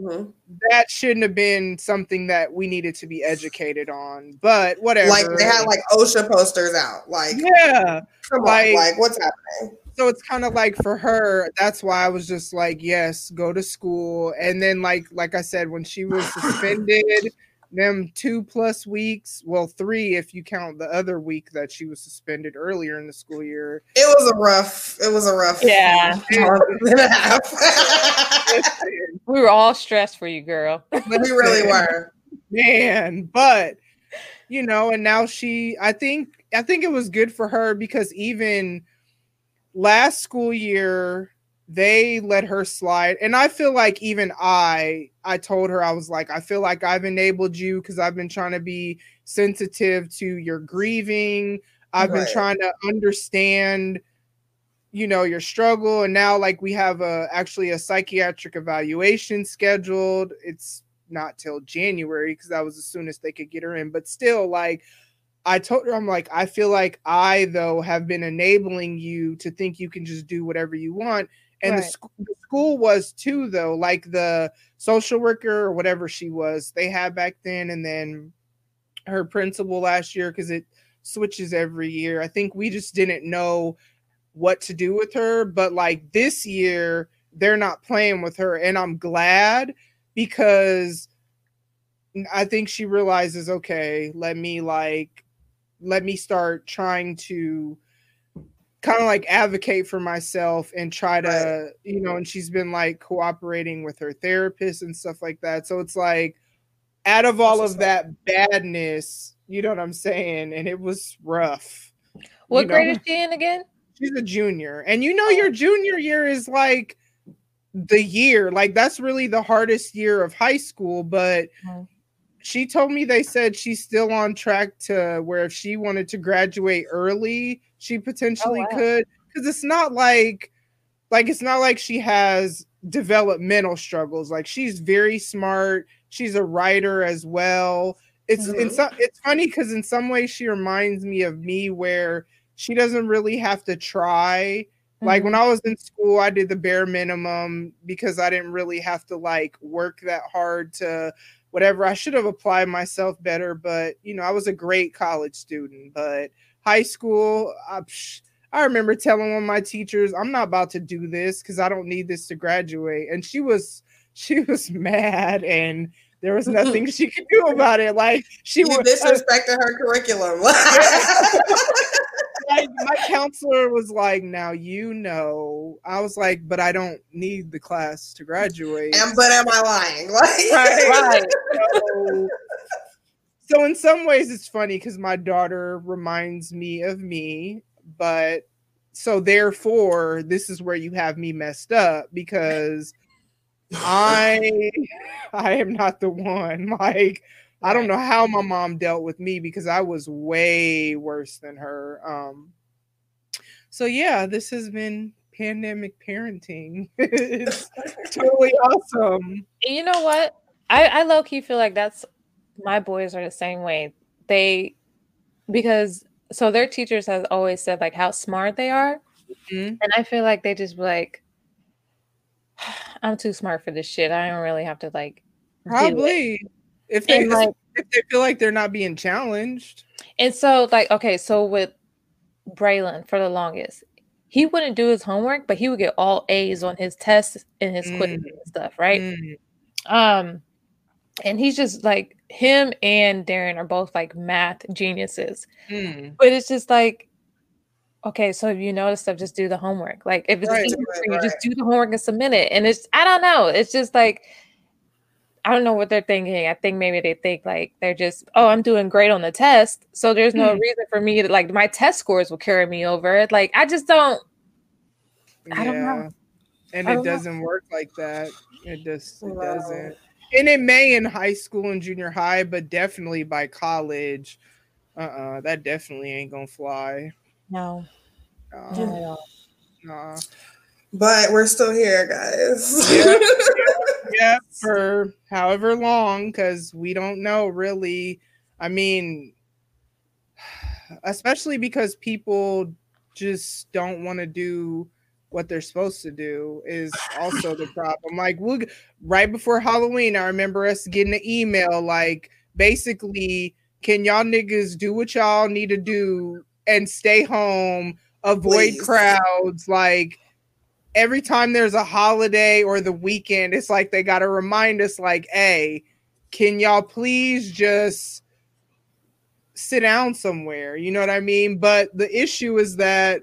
Mhm. that shouldn't have been something that we needed to be educated on. But whatever. Like they had like OSHA posters out. Like, yeah. come like- on, like what's happening? So it's kind of like for her, that's why I was just like, yes, go to school. And then like like I said, when she was suspended, them two plus weeks, well, three if you count the other week that she was suspended earlier in the school year. It was a rough. It was a rough. Yeah. month and a half. We were all stressed for you, girl. But we really were. man but you know and now she i think i think it was good for her because even last school year they let her slide and i feel like even i i told her i was like i feel like i've enabled you because i've been trying to be sensitive to your grieving. I've been trying to understand you know your struggle and now like we have a actually a psychiatric evaluation scheduled. It's not till january because that was as soon as they could get her in but still like i told her i'm like i feel like i though have been enabling you to think you can just do whatever you want and the, sc- the school was too though like the social worker or whatever she was they had back then and then her principal last year because it switches every year. I think we just didn't know what to do with her but like this year they're not playing with her. And i'm glad because i think she realizes okay let me like let me start trying to kind of like advocate for myself and try to Right. you know and she's been like cooperating with her therapist and stuff like that so it's like out of all That's of that badness you know what i'm saying and it was rough What You know? grade is she in again? she's a junior and you know your junior year is like the year like that's really the hardest year of high school but Mhm. She told me they said she's still on track to where if she wanted to graduate early she potentially wow. could. Because it's not like like it's not like she has developmental struggles. Like she's very smart. She's a writer as well. It's in Mhm. some it's funny because in some ways she reminds me of me where she doesn't really have to try. Like when i was in school i did the bare minimum because i didn't really have to like work that hard to whatever i should have applied myself better but you know i was a great college student but high school I, psh, I remember telling one of my teachers i'm not about to do this because i don't need this to graduate and she was she was mad and there was nothing she could do about it like she You was disrespected her curriculum. like, my counselor was like, "Now you know." I was like, "But I don't need the class to graduate." and but am I lying? Like, Right. so, so in some ways, it's funny because my daughter reminds me of me, but so therefore, this is where you have me messed up because I I am not the one. Like I don't know how my mom dealt with me because I was way worse than her. Um So yeah, this has been pandemic parenting. it's totally awesome. You know what? I, I low key feel like that's my boys are the same way. They because so their teachers has always said like how smart they are. Mm-hmm. And I feel like they just like I'm too smart for this shit. I don't really have to like probably if they like, if they feel like they're not being challenged. And so like okay, so with Braylon for the longest, he wouldn't do his homework, but he would get all A's on his tests and his mm. quizzes and stuff, right? Mm. Um and he's just like him and Darian are both like math geniuses. Mm. But it's just like okay, so if you notice stuff, just do the homework. Like if it's right, easy right, for you, right. just do the homework and submit it. And it's I don't know. It's just like I don't know what they're thinking. I think maybe they think like they're just, oh, I'm doing great on the test. So there's no mm. reason for me to like my test scores will carry me over. Like I just don't I don't know. And it doesn't know. work like that. It just it doesn't. And it may in high school and junior high, but definitely by college, uh-uh, that definitely ain't gonna fly. No. Uh, no. Nah. But we're still here, guys. yeah, yeah, for however long, because we don't know really. I mean, especially because people just don't want to do what they're supposed to do is also the problem. Like we'll right before Halloween, I remember us getting an email like basically, can y'all niggas do what y'all need to do and stay home, avoid Please. crowds, like every time there's a holiday or the weekend, it's like they gotta remind us, like, hey, can y'all please just sit down somewhere? You know what I mean? But the issue is that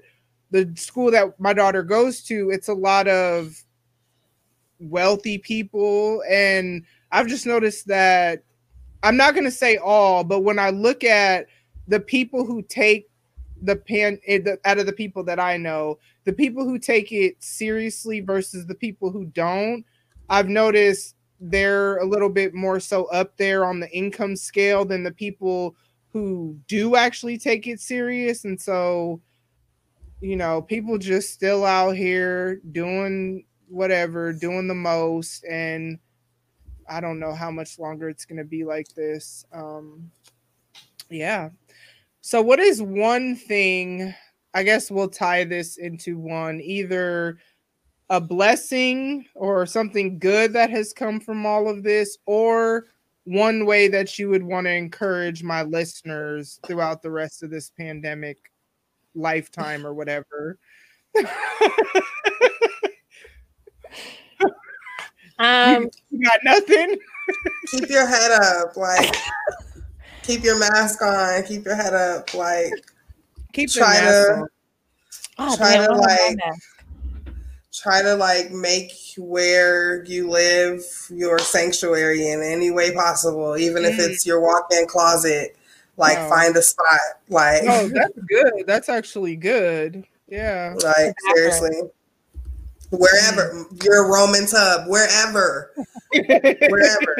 the school that my daughter goes to, it's a lot of wealthy people. And I've just noticed that I'm not going to say all, but when I look at the people who take the pan eh, out of the people that I know, the people who take it seriously versus the people who don't, I've noticed they're a little bit more so up there on the income scale than the people who do actually take it serious. And so you know, people just still out here doing whatever, doing the most, and I don't know how much longer it's going to be like this. Um, yeah. So, what is one thing? I guess we'll tie this into one either a blessing or something good that has come from all of this, or one way that you would want to encourage my listeners throughout the rest of this pandemic lifetime or whatever. um, you got nothing. keep your head up, like keep your mask on. Keep your head up, like keep try to oh, try to like try to like make where you live your sanctuary in any way possible, even mm. if it's your walk-in closet like no. find a spot. Like no, that's good. That's actually good. Yeah. Like seriously. Wherever mm. your Roman tub, wherever, wherever.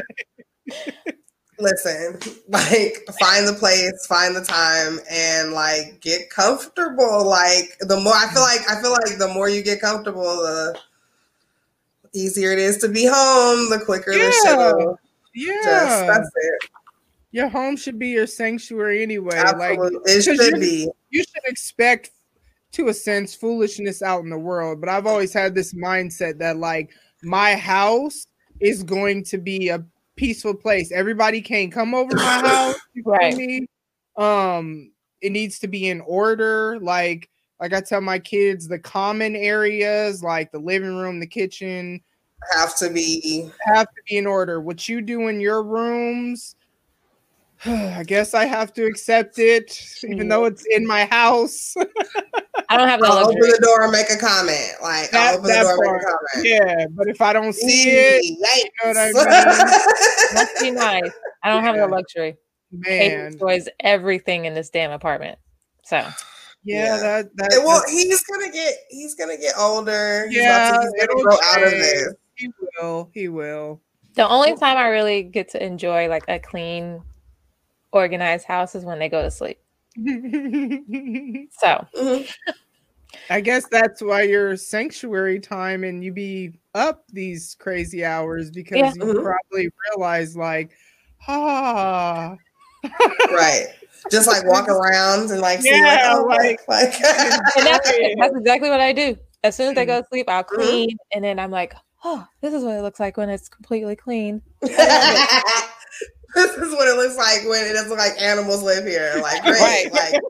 Listen, like find the place, find the time, and like get comfortable. Like the more I feel like I feel like the more you get comfortable, the easier it is to be home. The quicker yeah. the will. Yeah, just, that's it your home should be your sanctuary anyway. Absolutely. Like it should be. You should expect to a sense foolishness out in the world, but I've always had this mindset that like my house is going to be a peaceful place. Everybody can't come over my house. right. Me? Um, it needs to be in order. Like, like I tell my kids, the common areas, like the living room, the kitchen, have to be have to be in order. What you do in your rooms I guess I have to accept it, even though it's in my house. I don't have the I'll open the door and make a comment. Like that, I'll open the door part, and make a comment. Yeah, but if I don't see it, you know what I mean? Must be nice. I don't have yeah. the luxury. Man, enjoys everything in this damn apartment. So yeah, yeah. that, that well, he's gonna get he's gonna get older. Yeah, he's, to, he's gonna grow out of this. He will. He will. The only time I really get to enjoy like a clean organized houses when they go to sleep. so, mm-hmm. I guess that's why you're sanctuary time and you be up these crazy hours because Yeah. you Mhm. probably realize like, ah, right. Just like walk around and like see Yeah, like, oh, like, And that's, that's exactly what I do. As soon as I go to sleep, I'll Mhm. clean, and then I'm like, oh, this is what it looks like when it's completely clean. this is what it looks like when it doesn't look like animals live here. Like great, Right. like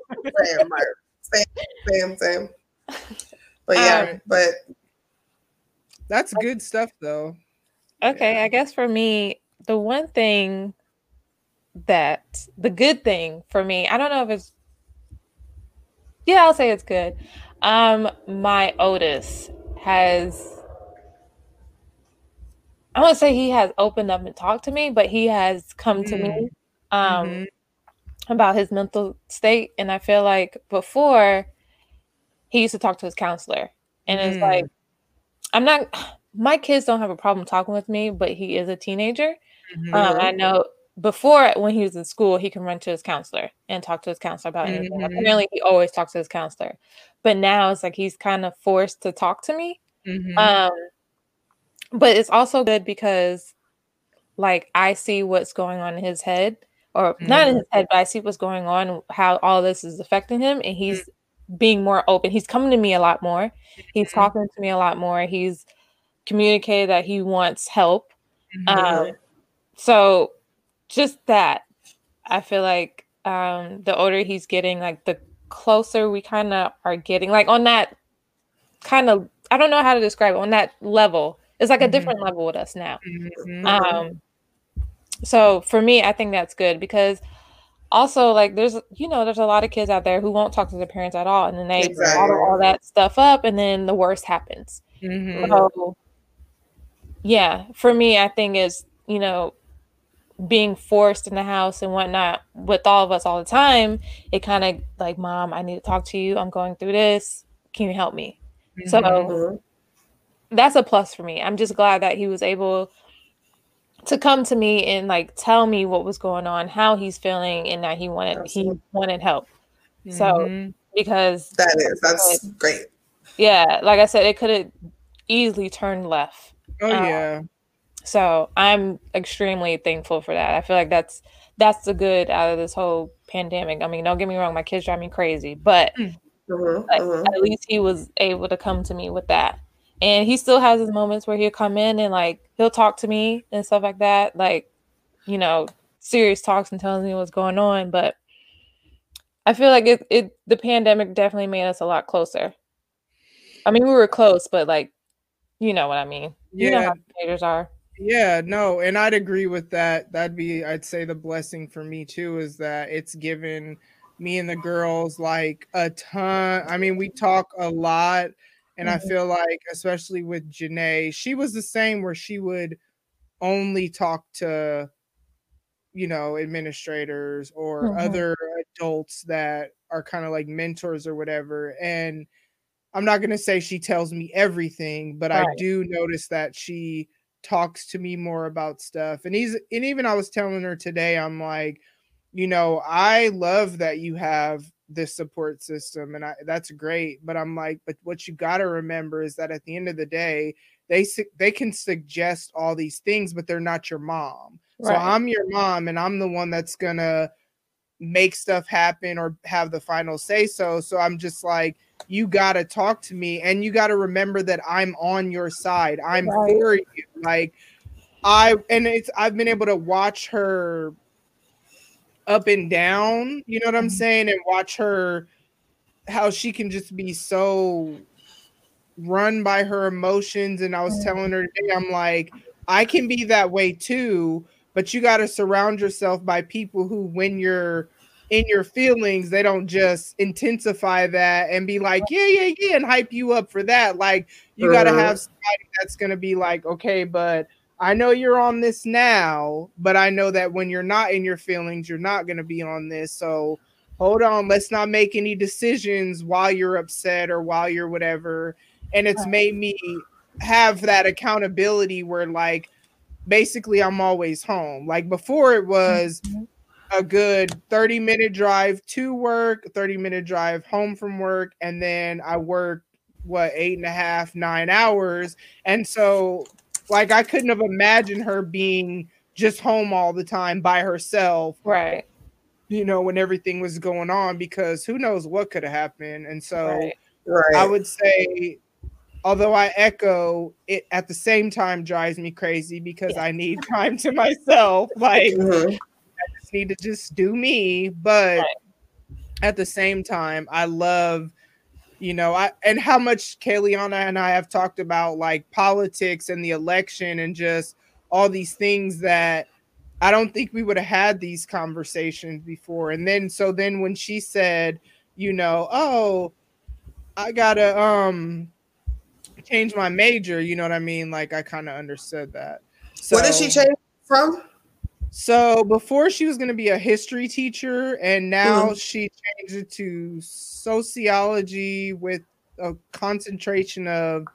same, like, same, same, same. But yeah, Um, but that's good stuff though. Okay, I guess for me, the one thing that the good thing for me, I don't know if it's yeah, I'll say it's good. Um, my Otis has I won't say he has opened up and talked to me, but he has come to me um Mhm. about his mental state. And I feel like before he used to talk to his counselor. And it's Mm. like I'm not my kids don't have a problem talking with me, but he is a teenager. Mhm. Um, I know before when he was in school, he can run to his counselor and talk to his counselor about anything. Mhm. Apparently, he always talks to his counselor, but now it's like he's kind of forced to talk to me. Mhm. Um, but it's also good because, like, I see what's going on in his head, or not in his head, but I see what's going on, how all this is affecting him, and he's being more open. He's coming to me a lot more. He's Mhm. talking to me a lot more. He's communicated that he wants help. Mhm. Um, so just that, I feel like um, the older he's getting, like the closer we kind of are getting, like on that kind of, I don't know how to describe it, on that level. It's like a Mhm. different level with us now. Mhm. Um, so for me, I think that's good because also like there's you know there's a lot of kids out there who won't talk to their parents at all, and then they Exactly. bottle all that stuff up, and then the worst happens. Mhm. So, yeah, for me, I think is you know being forced in the house and whatnot with all of us all the time. It kind of like, mom, I need to talk to you. I'm going through this. Can you help me? So Mhm. That's a plus for me. I'm just glad that he was able to come to me and like tell me what was going on, how he's feeling, and that he wanted he wanted help. So Mhm. because that is that's great. yeah, like I said, it could have easily turned left. oh um, yeah. So I'm extremely thankful for that. I feel like that's that's the good out of this whole pandemic. I mean, don't get me wrong, my kids drive me crazy, but Mhm, like, mhm. at least he was able to come to me with that. And he still has his moments where he'll come in and like he'll talk to me and stuff like that, like you know, serious talks and tells me what's going on. But I feel like it, it the pandemic definitely made us a lot closer. I mean, we were close, but like, you know what I mean. You know Yeah. how teenagers are. Yeah, no, and I'd agree with that. That'd be, I'd say, the blessing for me too is that it's given me and the girls like a ton. I mean, we talk a lot, and I Mhm. feel like, especially with Janae, she was the same where she would only talk to, you know, administrators or Mhm. other adults that are kind of like mentors or whatever. And I'm not gonna say she tells me everything, but I do notice that she talks to me more about stuff. And he's and even I was telling her today, I'm like, you know, I love that you have this support system and I, that's great. But I'm like, but what you got to remember is that at the end of the day, they they can suggest all these things, but they're not your mom. So I'm your mom, and I'm the one that's gonna make stuff happen or have the final say so. So I'm just like, you got to talk to me and you got to remember that I'm on your side. I'm Right. for you. Like I and it's I've been able to watch her up and down, you know what I'm Mhm. saying, and watch her how she can just be so run by her emotions and I was Mhm. telling her today I'm like I can be that way too, but you got to surround yourself by people who when you're in your feelings, they don't just intensify that and be like, yeah, yeah, yeah, and hype you up for that. Like, you got to have somebody that's going to be like, okay, but I know you're on this now, but I know that when you're not in your feelings, you're not going to be on this. So hold on, let's not make any decisions while you're upset or while you're whatever. And it's made me have that accountability where, like, basically I'm always home. Like before it was Mhm. a good 30 minute drive to work, 30 minute drive home from work, and then I work what eight and a half, nine hours. And so like I couldn't have imagined her being just home all the time by herself. Right. You know, when everything was going on, because who knows what could have happened. And so Right. Right. I would say, although I echo it at the same time drives me crazy because I need time to myself. Like Mhm. I just need to just do me. But Right. at the same time, I love, you know, I and how much Kayliana and I have talked about like politics and the election and just all these things that I don't think we would have had these conversations before. And then so then when she said, you know, oh, I gotta um change my major, you know what I mean? Like I kind of understood that. So, what did she change from? So before she was going to be a history teacher, and now Mhm. she changed it to sociology with a concentration of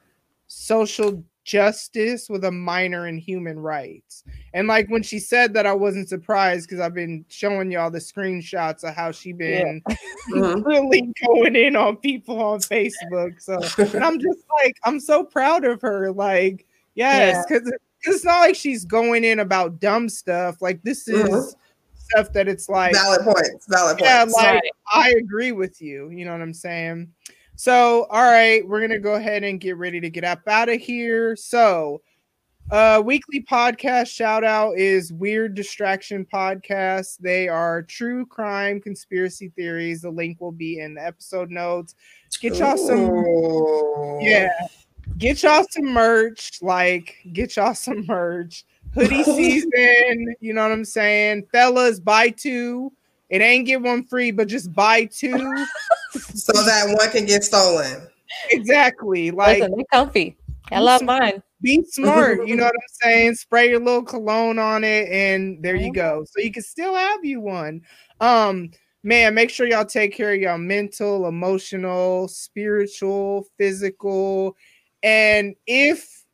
social justice with a minor in human rights. And like when she said that, I wasn't surprised because I've been showing y'all the screenshots of how she been Mhm. really going in on people on Facebook. So I'm just like, I'm so proud of her. Like, yes, because it's not like she's going in about dumb stuff. Like this is Mhm. stuff that it's like Valid points. Valid yeah, points. like Right. I agree with you. You know what I'm saying? So, all right, we're gonna go ahead and get ready to get up out of here. So, uh, weekly podcast shout out is Weird Distraction Podcast. They are true crime conspiracy theories. The link will be in the episode notes. Get y'all some Ooh. yeah. Get y'all some merch. Like, get y'all some merch. Hoodie season. You know what I'm saying? Fellas, buy two. It ain't get one free, but just buy two. So that one can get stolen. exactly. Like, Listen, they're comfy. I love mine. be smart. You know what I'm saying? Spray your little cologne on it, and there you go. So you can still have you one. Um, man, make sure y'all take care of y'all mental, emotional, spiritual, physical, and if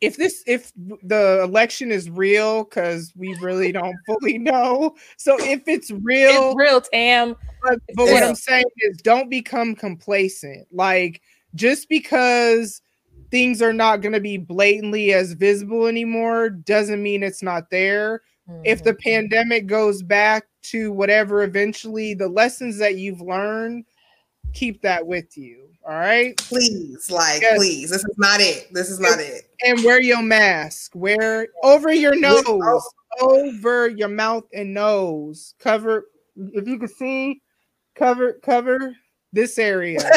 if this if the election is real, because we really don't fully know. So if it's real, It's real, Tam. but, but what I'm saying is don't become complacent. Like just because things are not going to be blatantly as visible anymore doesn't mean it's not there. If the Mhm. pandemic goes back to whatever eventually the lessons that you've learned, keep that with you. All right? Please, like, Yes. please. This is not it. This is not it. And wear your mask. Wear over your nose, over your mouth and nose. Cover if you can see, cover cover this area.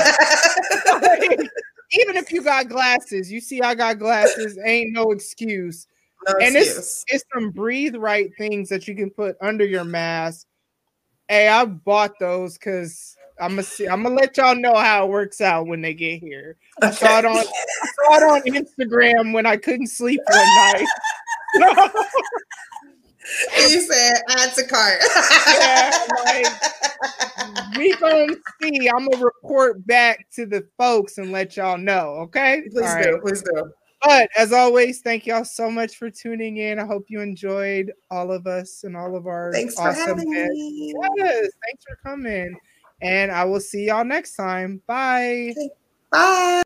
Even if you got glasses, you see I got glasses, ain't no excuse. no and excuse. it's it's some breathe right things that you can put under your mask. Hey, I bought those because I'm gonna see. I'm gonna let y'all know how it works out when they get here. I saw it on I saw it on Instagram when I couldn't sleep one night. you said add to cart. yeah, like we gonna see. I'm gonna report back to the folks and let y'all know. Okay, please All do. right. Please do. But as always, thank y'all so much for tuning in. I hope you enjoyed all of us and all of our Thanks for having guests. me. Yes, thanks for coming. And I will see y'all next time. Bye. Bye.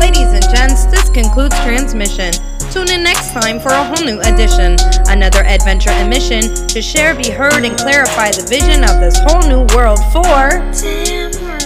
Ladies and gents, this concludes transmission. Tune in next time for a whole new edition. Another adventure and mission to share, be heard, and clarify the vision of this whole new world for.